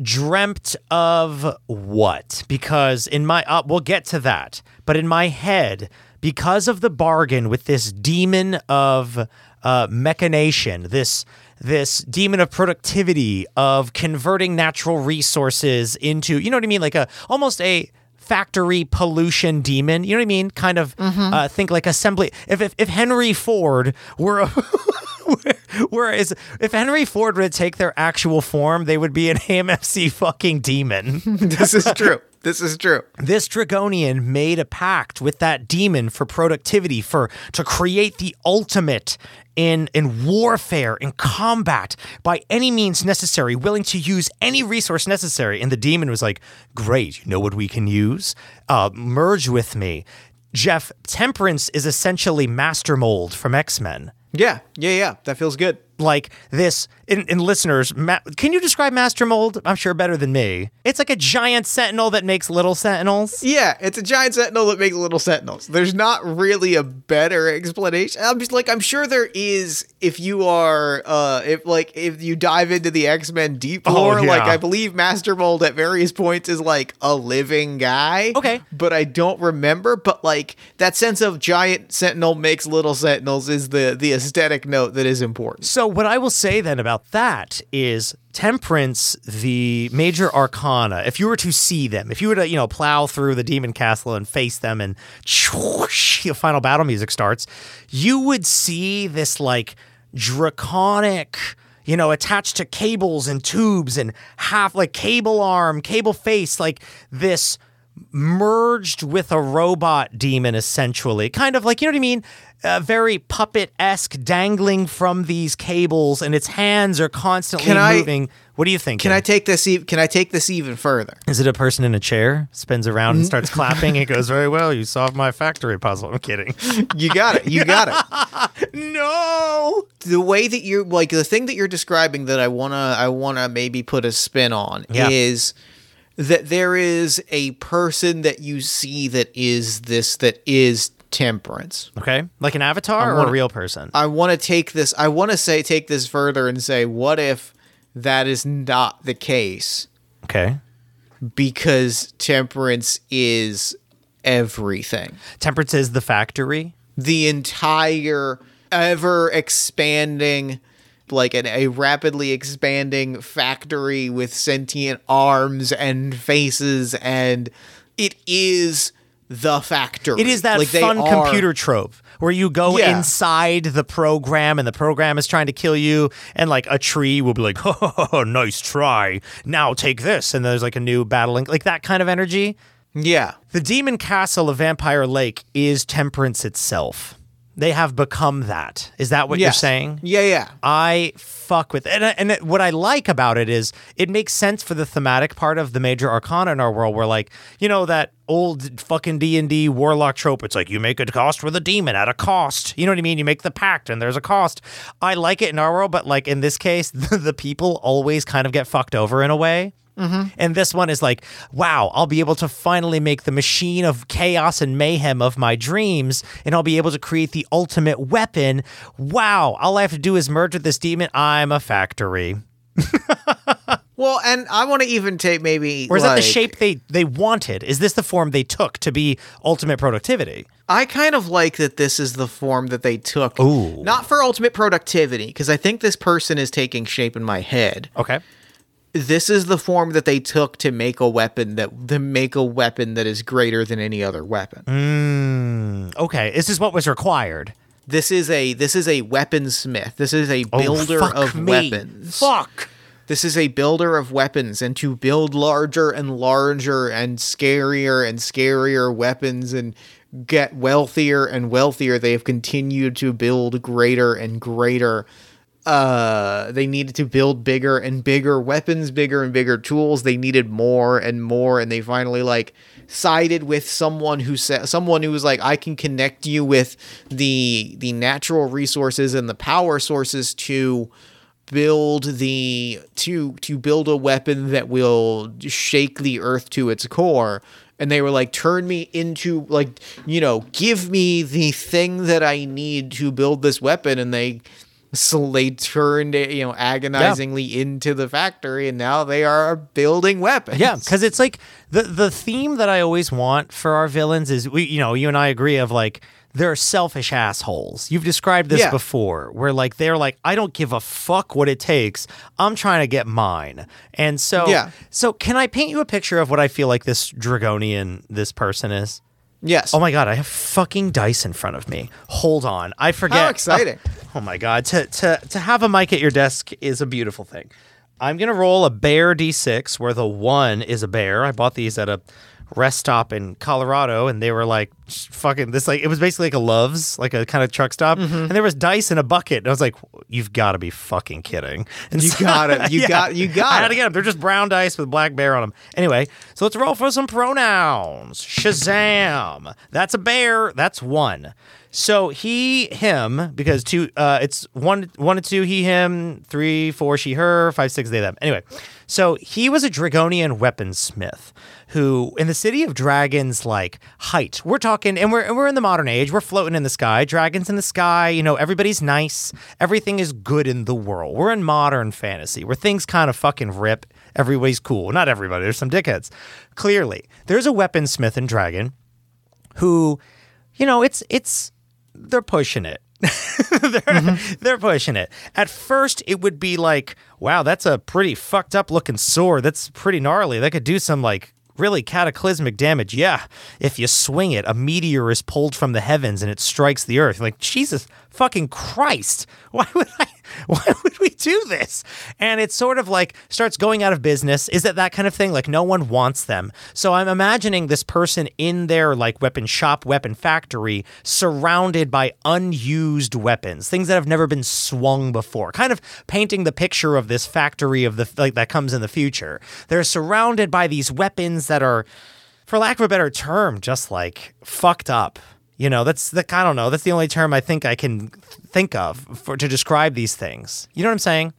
dreamt of what? Because in my uh, we'll get to that. But in my head, because of the bargain with this demon of uh, mechanation, this this demon of productivity of converting natural resources into you know what I mean, like a almost a factory pollution demon. You know what I mean? Kind of uh, think like assembly. If if, if Henry Ford were a Whereas if Henry Ford were to take their actual form, they would be an AMFC fucking demon. this is true. This is true. this Dragonian made a pact with that demon for productivity, for to create the ultimate in in warfare, in combat, by any means necessary, willing to use any resource necessary. And the demon was like, "Great, you know what we can use? Uh, merge with me." Jeff, Temperance is essentially Master Mold from X Men. Yeah, yeah, yeah. That feels good. Like this in, in listeners ma- can you describe master mold i'm sure better than me it's like a giant sentinel that makes little sentinels Yeah, it's a giant sentinel that makes little sentinels. There's not really a better explanation. I'm just like I'm sure there is if you are uh if like if you dive into the X-Men deep Oh, lore, yeah. like I believe Master Mold at various points is like a living guy. Okay. But I don't remember, but like that sense of giant sentinel makes little sentinels is the the aesthetic note that is important. so what i will say then about that is temperance the major arcana if you were to see them if you were to you know plow through the demon castle and face them and the final battle music starts you would see this like draconic you know attached to cables and tubes and half like cable arm cable face like this merged with a robot demon essentially kind of like you know what i mean uh, very puppet-esque dangling from these cables and its hands are constantly Can I- moving What do you think? Can I take this? E- can I take this even further? Is it a person in a chair spins around and starts clapping It goes, "Very well, you solved my factory puzzle." I'm kidding. You got it. You got it. no. the way that you're like the thing that you're describing that I wanna I wanna maybe put a spin on Yeah. is that there is a person that you see that is this that is temperance. Okay, like an avatar or a real person. I want to take this. I want to say take this further and say, what if that is not the case? okay. Because temperance is everything. Temperance is the factory. the entire ever expanding like an, a rapidly expanding factory with sentient arms and faces and it is the factory It is that Like, fun are- computer trope where you go Yeah. inside the program and the program is trying to kill you, and like a tree will be like, "Oh, nice try. Now take this," and there's like a new battling, like that kind of energy. yeah The demon castle of Vampire Lake is temperance itself. They have become that. Is that what you're saying? yeah yeah. I fuck with and and it, what I like about it is it makes sense for the thematic part of the major arcana in our world where like you know that old fucking D&D warlock trope it's like you make a cost with a demon at a cost. You know what I mean? You make the pact and there's a cost. I like it in our world but like in this case the, the people always kind of get fucked over in a way Mm-hmm. and this one is like, wow, I'll be able to finally make the machine of chaos and mayhem of my dreams, and I'll be able to create the ultimate weapon. Wow, all I have to do is merge with this demon. I'm a factory. well and i want to even take maybe Or is that the shape they, they wanted? Is this the form they took to be ultimate productivity? I kind of like that this is the form that they took. Ooh. Not for ultimate productivity, because I think this person is taking shape in my head. Okay. This is the form that they took to make a weapon that to make a weapon that is greater than any other weapon. Mm, okay. This is what was required. This is a this is a weaponsmith. This is a Oh, builder fuck of me. weapons. Fuck. This is a builder of weapons and to build larger and larger and scarier and scarier weapons and get wealthier and wealthier they have continued to build greater and greater uh they needed to build bigger and bigger weapons bigger and bigger tools. They needed more and more and they finally like sided with someone who said someone who was like I can connect you with the the natural resources and the power sources to build the to to build a weapon that will shake the earth to its core. And they were like turn me into like you know give me the thing that i need to build this weapon. And they so they turned it you know agonizingly into the factory and now they are building weapons Yeah, because it's like the the theme that I always want for our villains is we, you know, you and I agree of like they're selfish assholes. You've described this Yeah. before, where like they're like, I don't give a fuck what it takes. I'm trying to get mine. And so, Yeah. So can I paint you a picture of what I feel like this Dragonian this person is? Yes Oh my god, I have fucking dice in front of me. Hold on, I forget. How exciting. Oh, oh, my god, to to to have a mic at your desk is a beautiful thing. I'm gonna roll a bear d6 where the one is a bear. I bought these at a rest stop in Colorado, and they were like fucking this like it was basically like a Loves, like a kind of truck stop, Mm-hmm. and there was dice in a bucket. And I was like, "You've got to be fucking kidding!" And You got it. You got- you got I had it. to get them. They're just brown dice with black bear on them. Anyway, so let's roll for some pronouns. Shazam! That's a bear. That's one. So he, him, because two, uh, it's one, one and two, he, him, three, four, she, her, five, six, they, them. Anyway, so he was a Dragonian weaponsmith who, in the city of dragons, like height, we're talking, and we're and we're in the modern age, we're floating in the sky, dragons in the sky. You know, everybody's nice, everything is good in the world. We're in modern fantasy where things kind of fucking rip. Everybody's cool. Not everybody. There's some dickheads. Clearly, there's a weaponsmith and dragon who, you know, it's it's they're pushing it. they're, mm-hmm. they're pushing it. At first, it would be like, wow, that's a pretty fucked up looking sword. That's pretty gnarly. That could do some like really cataclysmic damage. Yeah, if you swing it, a meteor is pulled from the heavens and it strikes the earth. Like, Jesus fucking Christ. Why would I? Why would we do this? And it's sort of like starts going out of business. Is it that kind of thing? Like no one wants them. So I'm imagining this person in their like weapon shop, weapon factory, surrounded by unused weapons, things that have never been swung before. Kind of painting the picture of this factory of the like that comes in the future. They're surrounded by these weapons that are for lack of a better term, just like fucked up. You know, that's the I don't know. That's the only term I think I can think of for to describe these things. You know what I'm saying?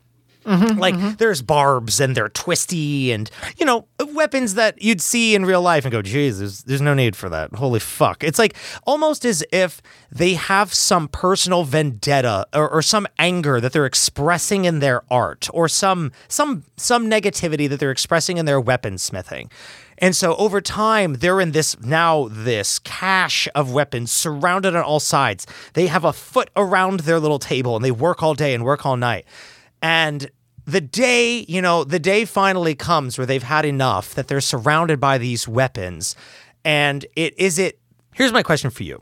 Mm-hmm, like mm-hmm. there's barbs and they're twisty and you know weapons that you'd see in real life and go, geez, there's, there's no need for that. Holy fuck! It's like almost as if they have some personal vendetta or, or some anger that they're expressing in their art or some some some negativity that they're expressing in their weaponsmithing. And so over time, they're in this now this cache of weapons surrounded on all sides. They have a foot around their little table and they work all day and work all night. And the day, you know, the day finally comes where they've had enough that they're surrounded by these weapons. And it is it Here's my question for you.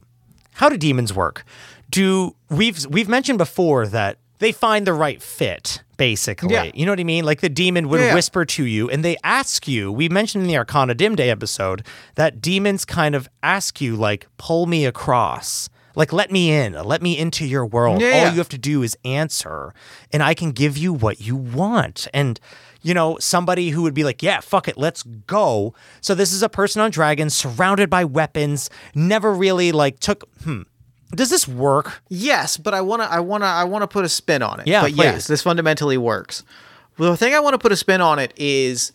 How do demons work? Do we've we've mentioned before that they find the right fit, basically. Yeah. You know what I mean? Like the demon would Yeah. whisper to you and they ask you. We mentioned in the Arcana Dim Day episode that demons kind of ask you, like, pull me across. Like, let me in, let me into your world. Yeah. All you have to do is answer, and I can give you what you want. And, you know, somebody who would be like, yeah, fuck it, let's go. So, this is a person on dragons surrounded by weapons, never really like took, hmm, does this work? Yes, but I wanna, I wanna, I wanna put a spin on it. Yeah, but please. yes, this fundamentally works. Well, the thing I want to put a spin on it is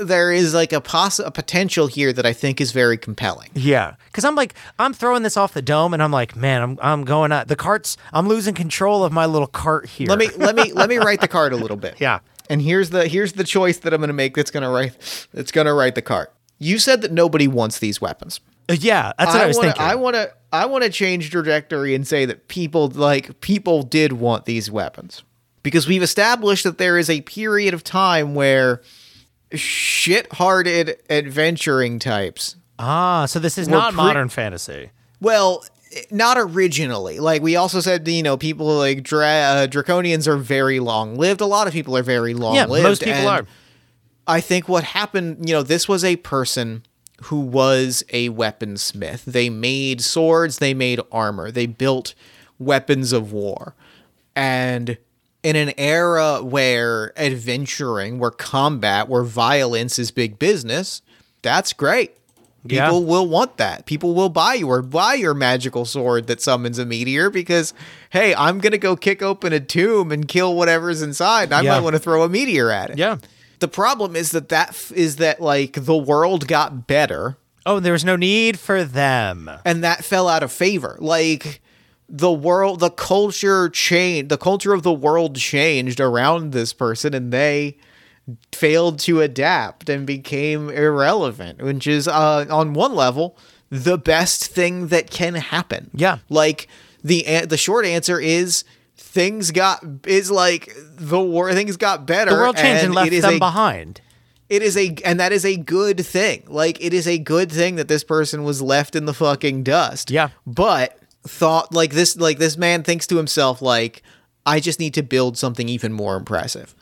there is like a poss- a potential here that I think is very compelling. Yeah, because I'm like, I'm throwing this off the dome, and I'm like, man, I'm I'm going out. The carts, I'm losing control of my little cart here. Let me, let me, let me write the cart a little bit. Yeah. And here's the here's the choice that I'm going to make. That's going to write. That's going to write the cart. You said that nobody wants these weapons. Uh, yeah, that's what I, was wanna, thinking. I want to I want to change trajectory and say that people like people did want these weapons because we've established that there is a period of time where shit-hearted adventuring types. ah, so this is not pre- modern fantasy. Well, not originally. Like we also said, you know, people like dra- uh, draconians are very long-lived. A lot of people are very long-lived. Yeah, most people are. I think what happened, you know, this was a person who was a weaponsmith. They made swords, they made armor, they built weapons of war. And in an era where adventuring, where combat, where violence is big business, that's great. Yeah. People will want that. People will buy you or buy your magical sword that summons a meteor because, hey, I'm gonna go kick open a tomb and kill whatever's inside. And I Yeah. might want to throw a meteor at it. Yeah. The problem is that that f- is that like the world got better Oh, there was no need for them. and that fell out of favor. Like the world, the culture changed. The culture of the world changed around this person, and they failed to adapt and became irrelevant. Which is, uh, on one level, the best thing that can happen. Yeah. Like the a- the short answer is. Things got is like the war. Things got better. The world changed and, and left them a behind. it is a and that is a good thing. Like it is a good thing that this person was left in the fucking dust. Yeah. But thought like this like this man thinks to himself like I just need to build something even more impressive.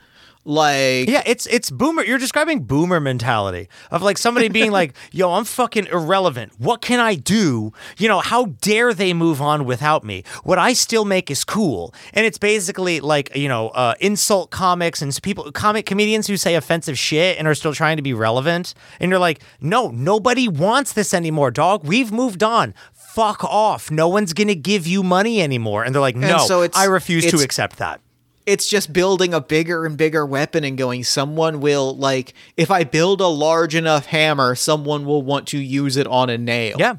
Like Yeah, it's it's boomer. You're describing boomer mentality of like somebody being like, "Yo, I'm fucking irrelevant. What can I do? You know, how dare they move on without me? What I still make is cool." And it's basically like you know, uh, insult comics and people, comic comedians who say offensive shit and are still trying to be relevant. And you're like, "No, nobody wants this anymore, dog. We've moved on." Fuck off. No one's going to give you money anymore. And they're like, no, so it's- I refuse to accept that. It's just building a bigger and bigger weapon and going someone will like if I build a large enough hammer, someone will want to use it on a nail. Yeah.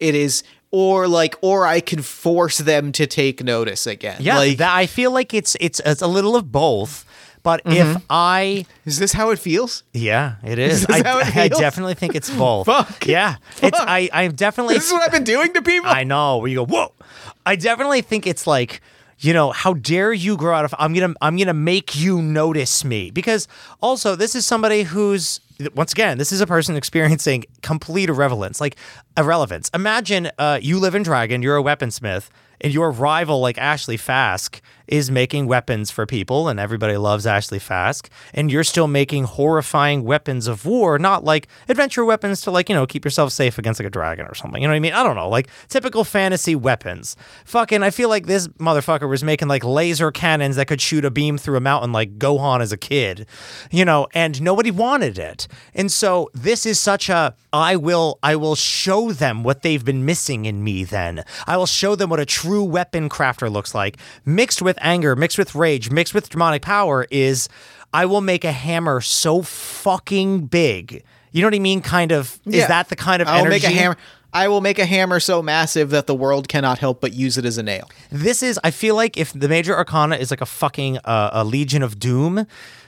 It is or like or I can force them to take notice again. Yeah, Like I feel like it's it's it's a little of both. But if mm-hmm. I, is this how it feels? yeah, it is. this I, it I definitely think it's both. Fuck. Yeah, it's I. I'm definitely. This is what I've been doing to people. I know. Where you go, whoa. I definitely think it's like, you know, how dare you grow out of I'm gonna I'm gonna make you notice me. Because also this is somebody who's once again, this is a person experiencing complete irrelevance. Like irrelevance. Imagine uh, you live in Dragon, you're a weaponsmith, and your rival like Ashley Fask is making weapons for people and everybody loves Ashley Fask. And you're still making horrifying weapons of war not like adventure weapons to like you know keep yourself safe against like a dragon or something. You know what I mean? I don't know. Like typical fantasy weapons. Fucking I feel like this motherfucker was making like laser cannons that could shoot a beam through a mountain like Gohan as a kid you know and nobody wanted it. And so this is such a I will I will show them what they've been missing in me then. I will show them what a true weapon crafter looks like mixed with anger, mixed with rage, mixed with demonic power is I will make a hammer so fucking big. You know what I mean? Kind of is that the kind of I will energy? make a hammer. I will make a hammer so massive that the world cannot help but use it as a nail. This is I feel like if the major arcana is like a fucking uh, a legion of doom,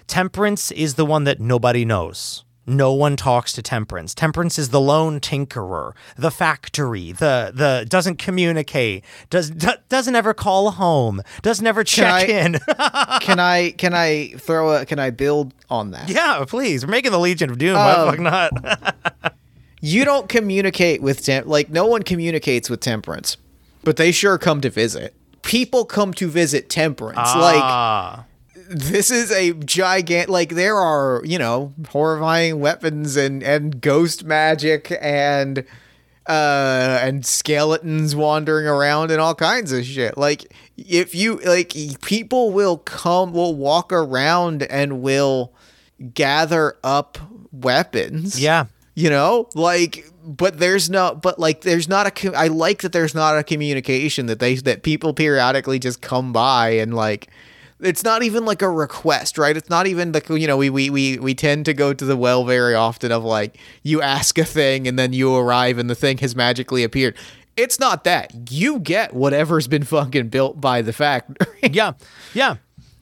temperance is the one that nobody knows. No one talks to temperance. Temperance is the lone tinkerer, the factory, the the doesn't communicate, does do, doesn't ever call home, doesn't ever check I- in. can I can I throw a can I build on that? yeah, please. We're making the Legion of Doom. Why the Um, fuck not? You don't communicate with tem- like no one communicates with temperance, but they sure come to visit. People come to visit temperance. Like Ah. This is a gigant like there are, you know, horrifying weapons and and ghost magic and uh and skeletons wandering around and all kinds of shit. Like if you like people will come will walk around and will gather up weapons yeah. you know like but there's no but like there's not a co- i like that there's not a communication that they that people periodically just come by and like it's not even like a request right it's not even like you know we we we, we tend to go to the well very often of like you ask a thing and then you arrive and the thing has magically appeared it's not that you get whatever's been fucking built by the factory yeah, yeah.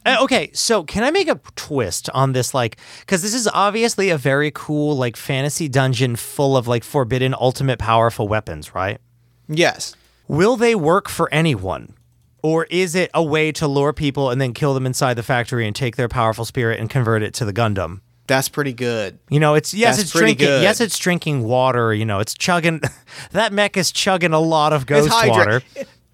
Uh, okay, so can I make a twist on this? Like, because this is obviously a very cool, like, fantasy dungeon full of like forbidden, ultimate, powerful weapons, right? yes Will they work for anyone? Or is it a way to lure people and then kill them inside the factory and take their powerful spirit and convert it to the Gundam? that's pretty good You know, it's yes, That's it's drinking. good. Yes, it's drinking water. You know, it's chugging. that mech is chugging a lot of ghost hydra- water.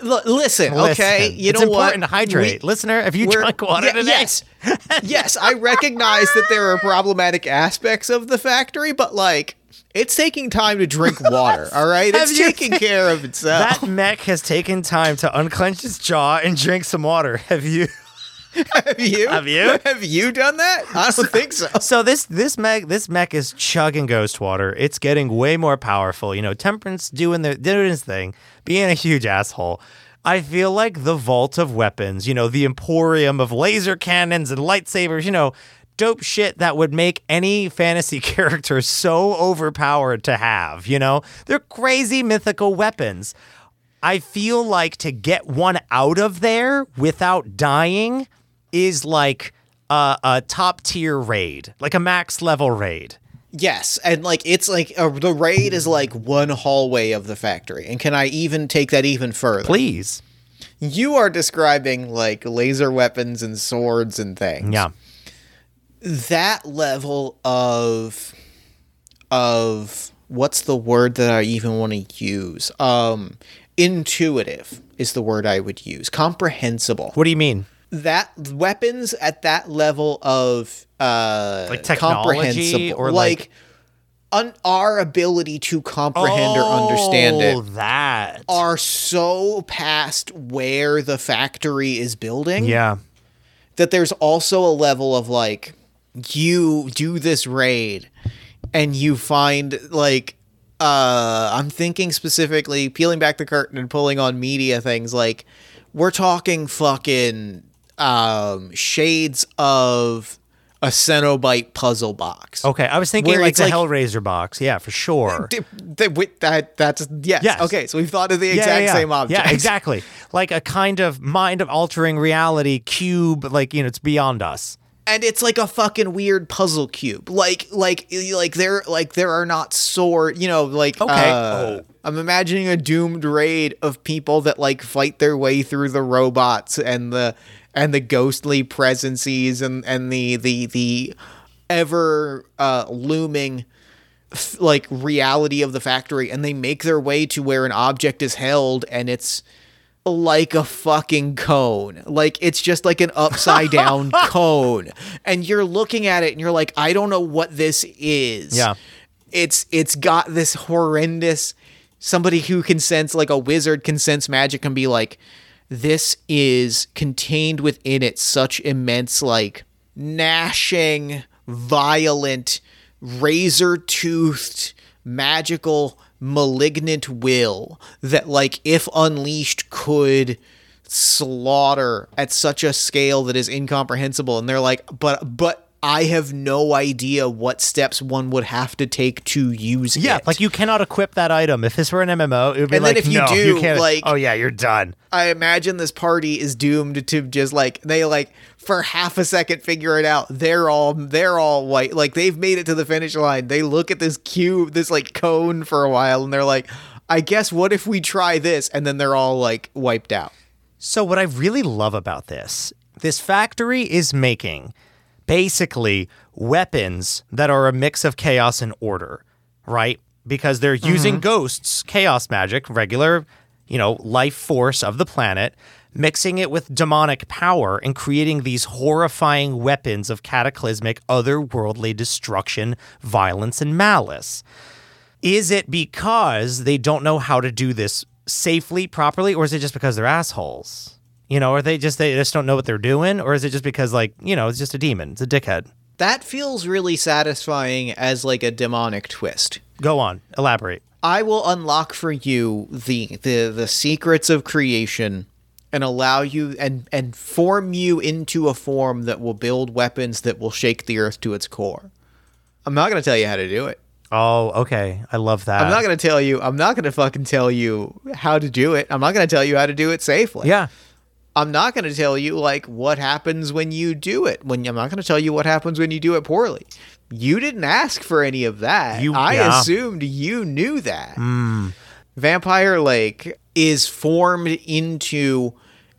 L- listen, okay, Listen, you it's know important what? to hydrate. We- Listener, have you drunk water today? Yes, yes, I recognize that there are problematic aspects of the factory, but like, it's taking time to drink water. All right, it's taking care of itself. That mech has taken time to unclench his jaw and drink some water. Have you? have you? Have you? Have you done that? I don't think so. So this this mech this mech is chugging ghost water. It's getting way more powerful. You know, Temperance doing the doing his thing, being a huge asshole. I feel like the vault of weapons, you know, the emporium of laser cannons and lightsabers, you know, dope shit that would make any fantasy character so overpowered to have, you know? They're crazy mythical weapons. I feel like to get one out of there without dying is like a, a top tier raid, like a max level raid. Yes, and like it's like uh, the raid is like one hallway of the factory, and can I even take that even further? Please. You are describing like laser weapons and swords and things. Yeah. That level of of what's the word that I even want to use? Um intuitive is the word I would use. Comprehensible. What do you mean? That weapons at that level of uh Like technology comprehensible or, like- un- our ability to comprehend or understand Oh, it that. are so past where the factory is building yeah. that there's also a level of like you do this raid and you find like uh I'm thinking specifically peeling back the curtain and pulling on media things like we're talking fucking um shades of a Cenobite puzzle box. Okay. I was thinking Where like it's the like- Hellraiser box. Yeah, for sure. D- with that that's yes. Yes. Okay, so we've thought of the Yeah, exact yeah, yeah. same object. Yeah, exactly. Like a kind of mind of altering reality cube, like, you know, it's beyond us. And it's like a fucking weird puzzle cube. Like like like there like there are not sword, you know, like Okay. uh, Oh. I'm imagining a doomed raid of people that like fight their way through the robots and the and the ghostly presences and and the the the ever uh looming like reality of the factory and they make their way to where an object is held and it's like a fucking cone. Like it's just like an upside down cone. And you're looking at it and you're like, I don't know what this is. Yeah. It's it's got this horrendous somebody who can sense like a wizard can sense magic and be like, this is contained within it such immense like gnashing, violent, razor toothed, magical, malignant will that, like, if unleashed, could slaughter at such a scale that is incomprehensible. And they're like, but, but. I have no idea what steps one would have to take to use Yeah, it. like you cannot equip that item. If this were an MMO, it would be And then like, if you no, do, can't. like- oh yeah, you're done. I imagine this party is doomed to just like they like for half a second figure it out. They're all they're all white. Like they've made it to the finish line. They look at this cube, this like cone for a while and they're like, "I guess what if we try this?" And then they're all like wiped out. So what I really love about this, this factory is making basically weapons that are a mix of chaos and order, right? Because they're mm-hmm. using ghosts, chaos magic, regular, you know, life force of the planet, mixing it with demonic power and creating these horrifying weapons of cataclysmic, otherworldly destruction, violence, and malice. Is it because they don't know how to do this safely, properly, or is it just because they're assholes? You know, are they just they just don't know what they're doing, or is it just because like you know it's just a demon, it's a dickhead? That feels really satisfying as like a demonic twist. Go on, elaborate. I will unlock for you the the the secrets of creation and allow you and and form you into a form that will build weapons that will shake the earth to its core. I'm not going to tell you how to do it. Oh, okay, I love that. I'm not going to tell you. I'm not going to fucking tell you how to do it. I'm not going to tell you how to do it safely. yeah, I'm not going to tell you like what happens when you do it. When I'm not going to tell you what happens when you do it poorly. You didn't ask for any of that. You- I yeah. assumed you knew that. Hmm. Vampire Lake is formed into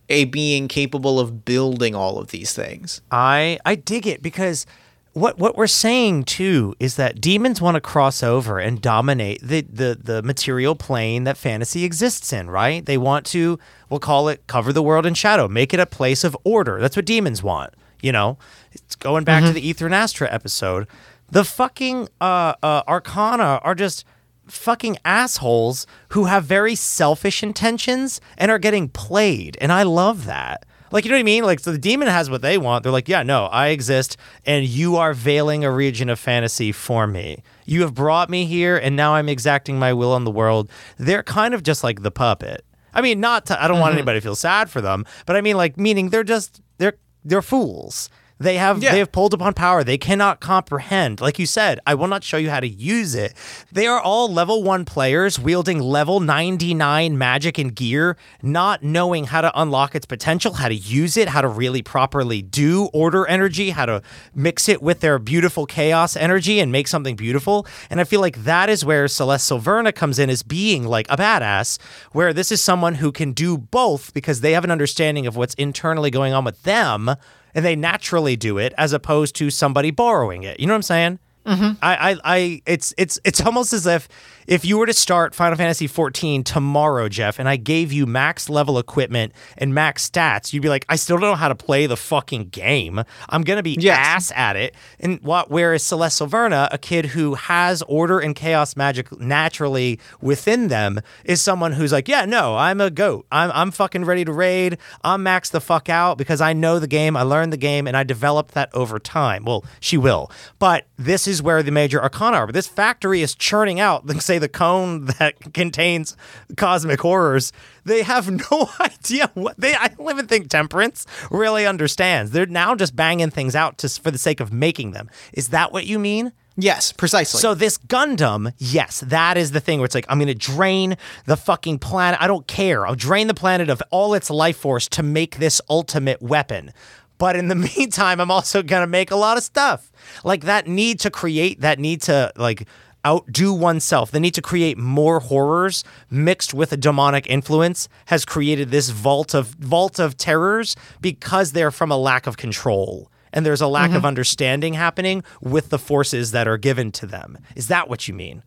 a being capable of building all of these things. I I dig it because what what we're saying too is that demons want to cross over and dominate the, the the material plane that fantasy exists in, right? They want to we'll call it cover the world in shadow, make it a place of order. That's what demons want, you know. It's going back to the Ether and Astra episode. The fucking uh, uh, Arcana are just fucking assholes who have very selfish intentions and are getting played. And I love that. Like, you know what I mean? Like, so the demon has what they want. They're like, yeah, no, I exist, and you are veiling a region of fantasy for me. You have brought me here, and now I'm exacting my will on the world. They're kind of just like the puppet. I mean, not to, I don't want mm-hmm. anybody to feel sad for them, but I mean, like, meaning they're just, they're, they're fools. They have Yeah. they have pulled upon power they cannot comprehend. Like you said, I will not show you how to use it. They are all level 1 players wielding level 99 magic and gear, not knowing how to unlock its potential, how to use it, how to really properly do order energy, how to mix it with their beautiful chaos energy and make something beautiful. And I feel like that is where Celeste Silverna comes in as being like a badass, where this is someone who can do both because they have an understanding of what's internally going on with them and they naturally do it as opposed to somebody borrowing it. You know what I'm saying? Mm-hmm. I, I, I, it's, it's, it's almost as if if you were to start Final Fantasy 14 tomorrow, Jeff, and I gave you max level equipment and max stats, you'd be like, I still don't know how to play the fucking game. I'm gonna be Yes. ass at it. And what? Whereas Celeste Silverna, a kid who has order and chaos magic naturally within them, is someone who's like, yeah, no, I'm a goat. I'm, I'm fucking ready to raid. I'm maxed the fuck out because I know the game. I learned the game, and I developed that over time. Well, she will, but this is where the major arcana are. But this factory is churning out, like, say, the cone that contains cosmic horrors. They have no idea what they. I don't even think Temperance really understands. They're now just banging things out just for the sake of making them. Is that what you mean? Yes, precisely. So this Gundam, yes, that is the thing where it's like I'm going to drain the fucking planet. I don't care. I'll drain the planet of all its life force to make this ultimate weapon. But in the meantime, I'm also going to make a lot of stuff. Like that need to create, that need to like outdo oneself, the need to create more horrors mixed with a demonic influence has created this vault of vault of terrors because they're from a lack of control and there's a lack of understanding happening with the forces that are given to them. Is that what you mean?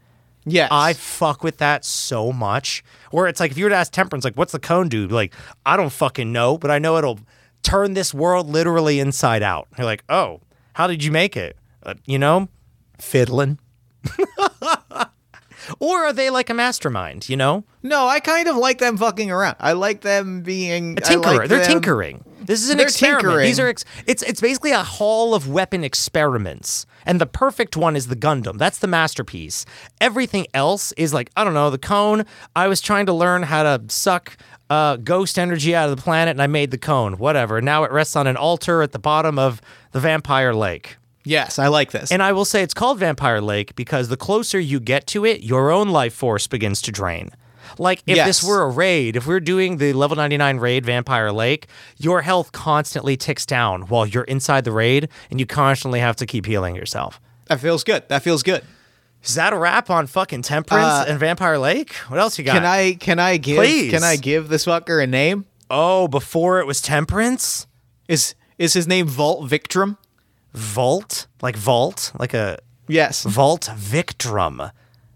Yes. I fuck with that so much. Where it's like if you were to ask Temperance, like, what's the cone do? Like, I don't fucking know, but I know it'll turn this world literally inside out. You're like, oh, how did you make it? Uh, you know, fiddling. or are they like a mastermind? You know, no, I kind of like them fucking around. I like them being a tinkerer. I like They're them- tinkering. This is an They're experiment. tinkering. These are ex- it's it's basically a hall of weapon experiments, and the perfect one is the Gundam. That's the masterpiece. Everything else is like I don't know the cone. I was trying to learn how to suck uh, ghost energy out of the planet, and I made the cone. Whatever. Now it rests on an altar at the bottom of the Vampire Lake. Yes, I like this. And I will say it's called Vampire Lake because the closer you get to it, your own life force begins to drain. Like if Yes. this were a raid, if we are doing the level 99 raid Vampire Lake, your health constantly ticks down while you're inside the raid and you constantly have to keep healing yourself. that feels good. That feels good. Is that a wrap on fucking Temperance Uh, and Vampire Lake? What else you got? Can I can I give Please. can I give this fucker a name? Oh, before it was Temperance? Is is his name Vault Victrim? Vault? Like Vault? Like a Yes. Vault Victrim,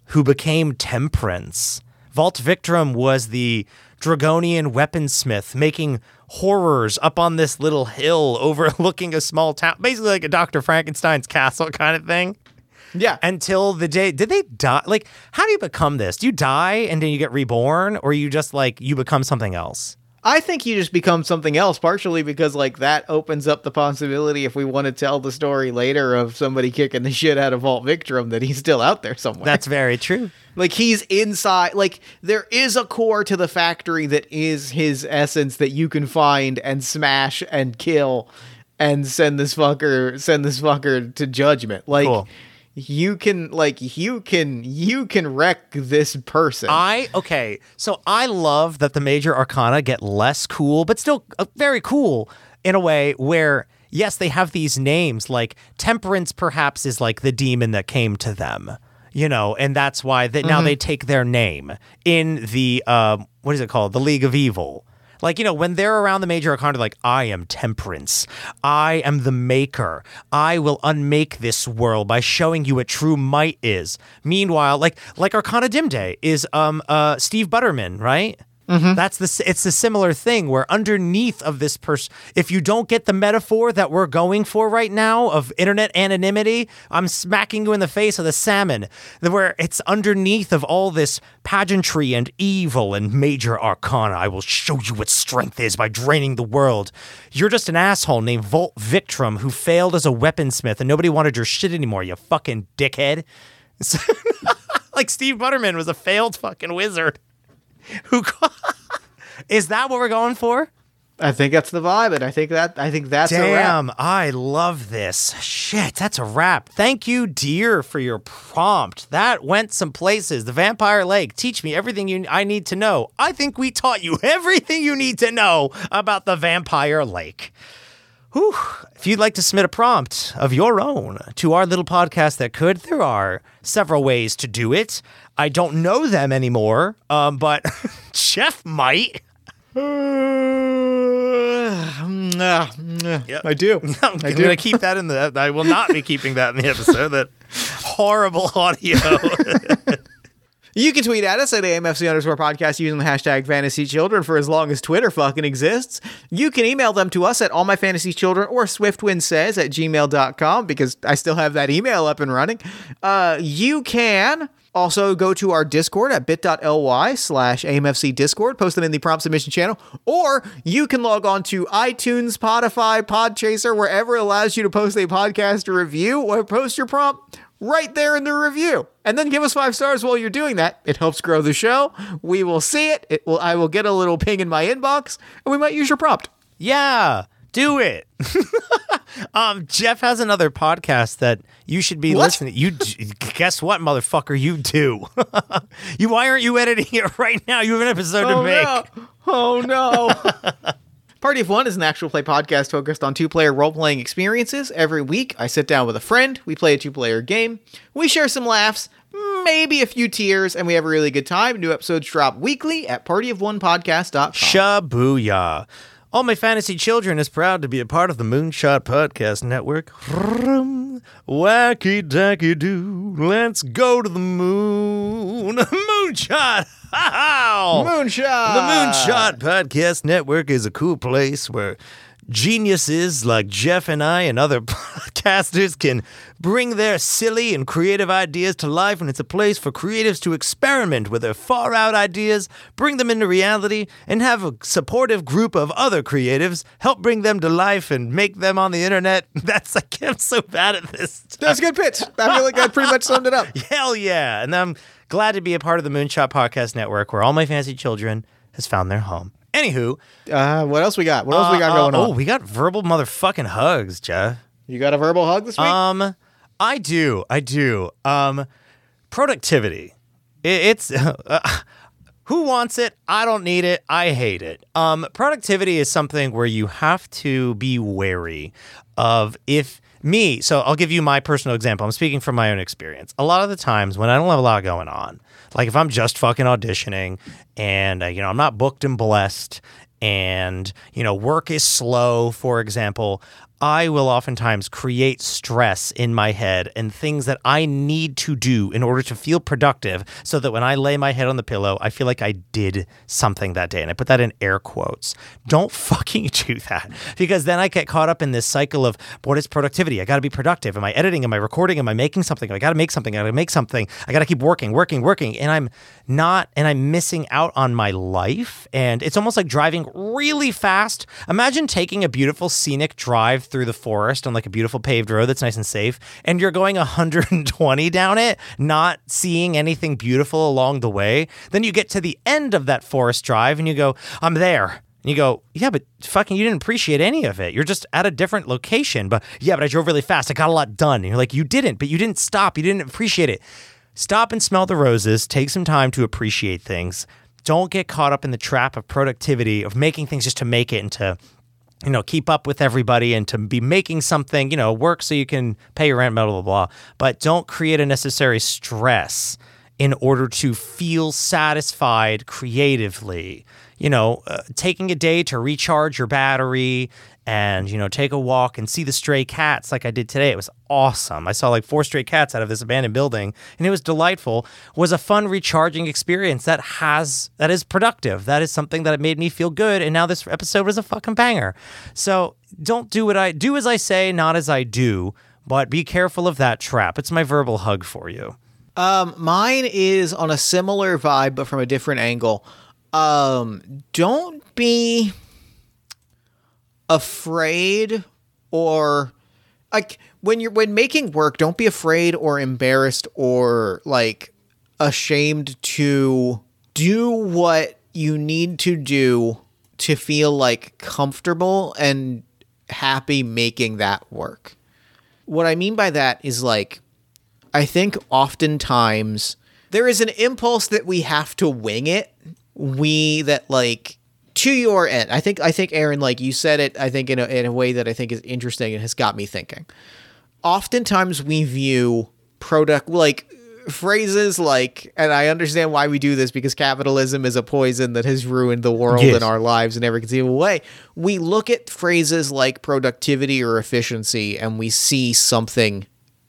who became Temperance. Vault Victrim was the Dragonian weaponsmith making horrors up on this little hill overlooking a small town, basically like a Dr. Frankenstein's castle kind of thing. Yeah. Until the day, did they die? Like, how do you become this? Do you die and then you get reborn, or you just like you become something else? I think you just become something else, partially because like that opens up the possibility if we want to tell the story later of somebody kicking the shit out of Vault Victrim that he's still out there somewhere. That's very true. like he's inside like there is a core to the factory that is his essence that you can find and smash and kill and send this fucker send this fucker to judgment. Like Cool. You can like you can you can wreck this person. I okay, so I love that the major arcana get less cool, but still uh, very cool in a way where yes, they have these names like Temperance perhaps is like the demon that came to them, you know, and that's why that now they take their name in the um what is it called? The League of Evil. Like, you know, when they're around the major arcana, like, I am temperance. I am the maker. I will unmake this world by showing you what true might is. Meanwhile, like like Arcana Dim Day is um uh Steve Butterman, right? Mm-hmm. That's the it's a similar thing where underneath of this person, if you don't get the metaphor that we're going for right now of internet anonymity, I'm smacking you in the face of a salmon. Where it's underneath of all this pageantry and evil and major arcana. I will show you what strength is by draining the world. You're just an asshole named Vault Victrim who failed as a weaponsmith and nobody wanted your shit anymore. You fucking dickhead. like Steve Butterman was a failed fucking wizard who is that what we're going for? I think that's the vibe, and I think that I think that's damn i love this. Shit that's a wrap. Thank you dear for your prompt. That went some places. The vampire lake teach me everything you i need to know. I think we taught you everything you need to know about the vampire lake. Whew. If you'd like to submit a prompt of your own to our little podcast that could, there are several ways to do it. I don't know them anymore, um, but Jeff might. I do. I'm I going do. to keep that in the. I will not be keeping that in the episode. That horrible audio. You can tweet at us at AMFC underscore podcast using the hashtag fantasy children for as long as Twitter fucking exists. You can email them to us at all my fantasy children or swiftwind says at gmail.com because I still have that email up and running. Uh, you can also go to our Discord at bit.ly slash AMFC Discord, post them in the prompt submission channel, or you can log on to iTunes, Spotify, Podchaser, wherever it allows you to post a podcast review or post your prompt right there in the review. And then give us five stars while you're doing that. It helps grow the show. We will see it. It will I will get a little ping in my inbox and we might use your prompt. yeah, do it. um, Jeff has another podcast that you should be What? listening. You guess what, motherfucker? You do. you why aren't you editing it right now? You have an episode to make. no. Oh no. Party of One is an actual play podcast focused on two player role playing experiences. Every week, I sit down with a friend, we play a two player game, we share some laughs, maybe a few tears, and we have a really good time. New episodes drop weekly at partyofonepodcast.com. Shabuya. All My Fantasy Children is proud to be a part of the Moonshot Podcast Network. Wacky dacky doo. Let's go to the moon. Moonshot. Moonshot. The Moonshot Podcast Network is a cool place where geniuses like Jeff and I and other podcasters can bring their silly and creative ideas to life. And it's a place for creatives to experiment with their far out ideas, bring them into reality, and have a supportive group of other creatives help bring them to life and make them on the internet. That's like, I'm so bad at this. That's a good pitch. I feel like I pretty much summed it up. Hell yeah. And I'm glad to be a part of the Moonshot Podcast Network where all my fantasy children has found their home. Anywho, Uh, what else we got? What else we got uh, going uh, on? Oh, we got verbal motherfucking hugs, Jeff. you got a verbal hug this week? Um, I do, I do. Um, productivity. It, it's uh, who wants it? I don't need it. I hate it. Um, productivity is something where you have to be wary of if me. So I'll give you my personal example. I'm speaking from my own experience. A lot of the times when I don't have a lot going on, like if I'm just fucking auditioning and uh, you know I'm not booked and blessed and you know work is slow for example I will oftentimes create stress in my head and things that I need to do in order to feel productive so that when I lay my head on the pillow, I feel like I did something that day. And I put that in air quotes. Don't fucking do that because then I get caught up in this cycle of what is productivity? I got to be productive. Am I editing? Am I recording? Am I making something? I got to make something. I got to make something. I got to keep working, working, working. And I'm not, and I'm missing out on my life. And it's almost like driving really fast. Imagine taking a beautiful scenic drive through the forest on like a beautiful paved road that's nice and safe, and you're going 120 down it, not seeing anything beautiful along the way. Then you get to the end of that forest drive and you go, I'm there. And you go, yeah, but fucking, you didn't appreciate any of it. You're just at a different location. But yeah, but I drove really fast. I got a lot done. And you're like, you didn't, but you didn't stop. You didn't appreciate it. Stop and smell the roses. Take some time to appreciate things. Don't get caught up in the trap of productivity, of making things just to make it and to you know, keep up with everybody and to be making something, you know, work so you can pay your rent, blah, blah, blah. But don't create unnecessary stress in order to feel satisfied creatively. You know, uh, taking a day to recharge your battery and, you know, take a walk and see the stray cats like I did today. It was awesome. I saw like four stray cats out of this abandoned building and it was delightful. Was a fun recharging experience that has that is productive. That is something that made me feel good and now this episode was a fucking banger. So, don't do what I do as I say, not as I do, but be careful of that trap. It's my verbal hug for you. Um, mine is on a similar vibe, but from a different angle. Um, don't be afraid or like when you're when making work, don't be afraid or embarrassed or like ashamed to do what you need to do to feel like comfortable and happy making that work. What I mean by that is like I think oftentimes there is an impulse that we have to wing it. We that like to your end. I think I think Aaron, like you said it, I think in a in a way that I think is interesting and has got me thinking. Oftentimes we view product like phrases like and I understand why we do this because capitalism is a poison that has ruined the world Yes. and our lives in every conceivable way. We look at phrases like productivity or efficiency and we see something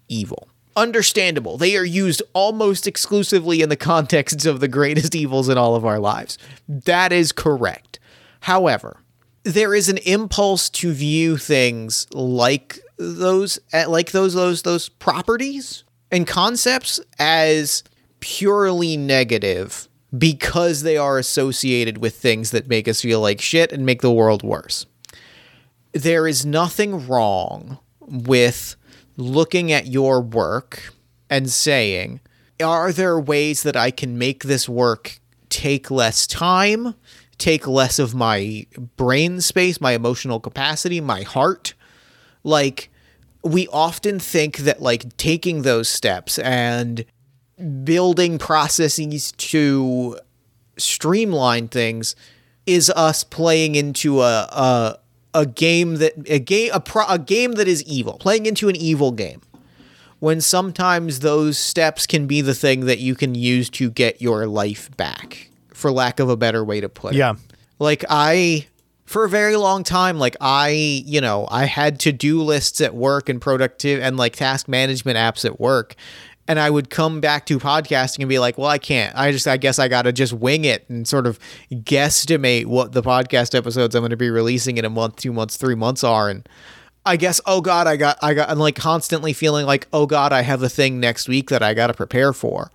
evil. Understandable. They are used almost exclusively in the context of the greatest evils in all of our lives. That is correct. However, there is an impulse to view things like those eh, like those those those properties and concepts as purely negative because they are associated with things that make us feel like shit and make the world worse there is nothing wrong with looking at your work and saying, are there ways that I can make this work take less time, take less of my brain space, my emotional capacity, my heart? Like, we often think that, like, taking those steps and building processes to streamline things is us playing into a a, a game that a game a, pro, a game that is evil playing into an evil game when sometimes those steps can be the thing that you can use to get your life back for lack of a better way to put it Yeah. like I for a very long time like i you know i had to-do lists at work and productive and like task management apps at work and i would come back to podcasting and be like well i can't. I just i guess i gotta just wing it and sort of guesstimate what the podcast episodes i'm going to be releasing in a month two months three months are. And i guess oh god i got i got i'm like constantly feeling like oh god i have a thing next week that i gotta prepare for.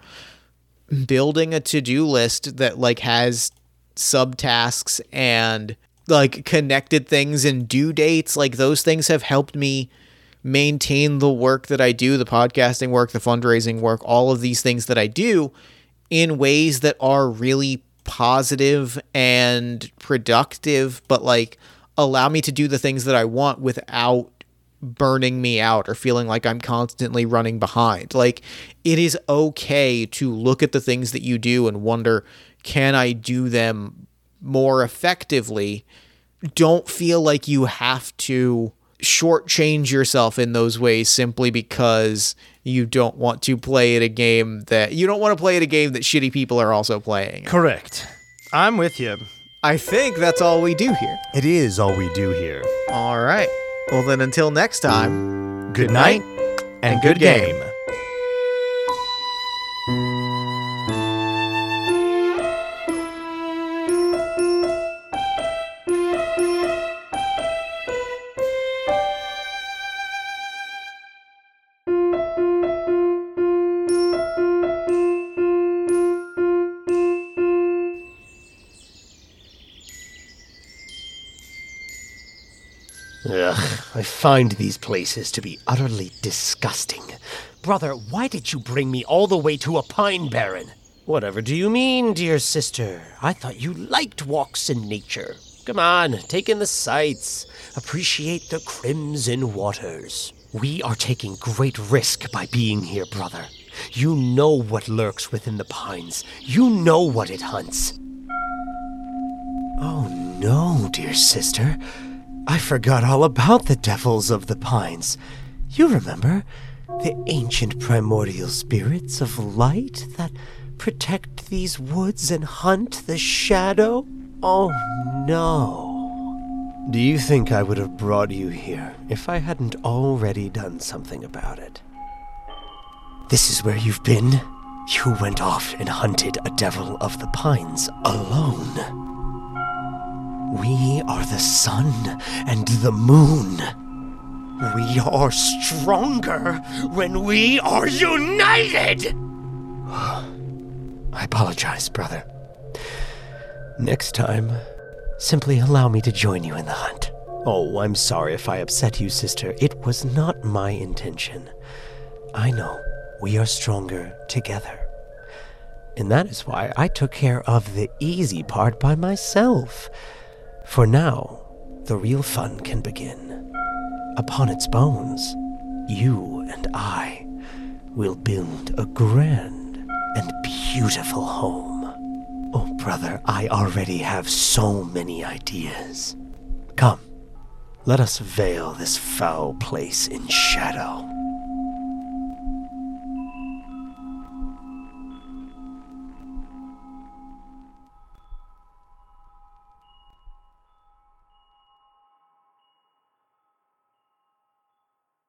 Building a to-do list that like has subtasks and like connected things and due dates like those things have helped me maintain the work that I do the podcasting work the fundraising work all of these things that I do in ways that are really positive and productive but like allow me to do the things that I want without burning me out or feeling like I'm constantly running behind. Like it is okay to look at the things that you do and wonder, can I do them more effectively? Don't feel like you have to shortchange yourself in those ways simply because you don't want to play at a game that you don't want to play at a game that shitty people are also playing. Correct. I'm with you. I think that's all we do here. It is all we do here. All right. Well, then until next time, Good night and good game. Ugh, I find these places to be utterly disgusting. Brother, why did you bring me all the way to a pine barren? Whatever do you mean, dear sister? I thought you liked walks in nature. Come on, take in the sights. Appreciate the crimson waters. We are taking great risk by being here, brother. You know what lurks within the pines. You know what it hunts. Oh no, dear sister. I forgot all about the devils of the pines. You remember the ancient primordial spirits of light that protect these woods and hunt the shadow? Oh no. Do you think I would have brought you here if I hadn't already done something about it? This is where you've been? You went off and hunted a devil of the pines alone. We are the sun and the moon. We are stronger when we are united! I apologize, brother. Next time, simply allow me to join you in the hunt. Oh, I'm sorry if I upset you, sister. It was not my intention. I know we are stronger together. And that is why I took care of the easy part by myself. For now, the real fun can begin. Upon its bones, you and I will build a grand and beautiful home. Oh, brother, I already have so many ideas. Come, let us veil this foul place in shadow.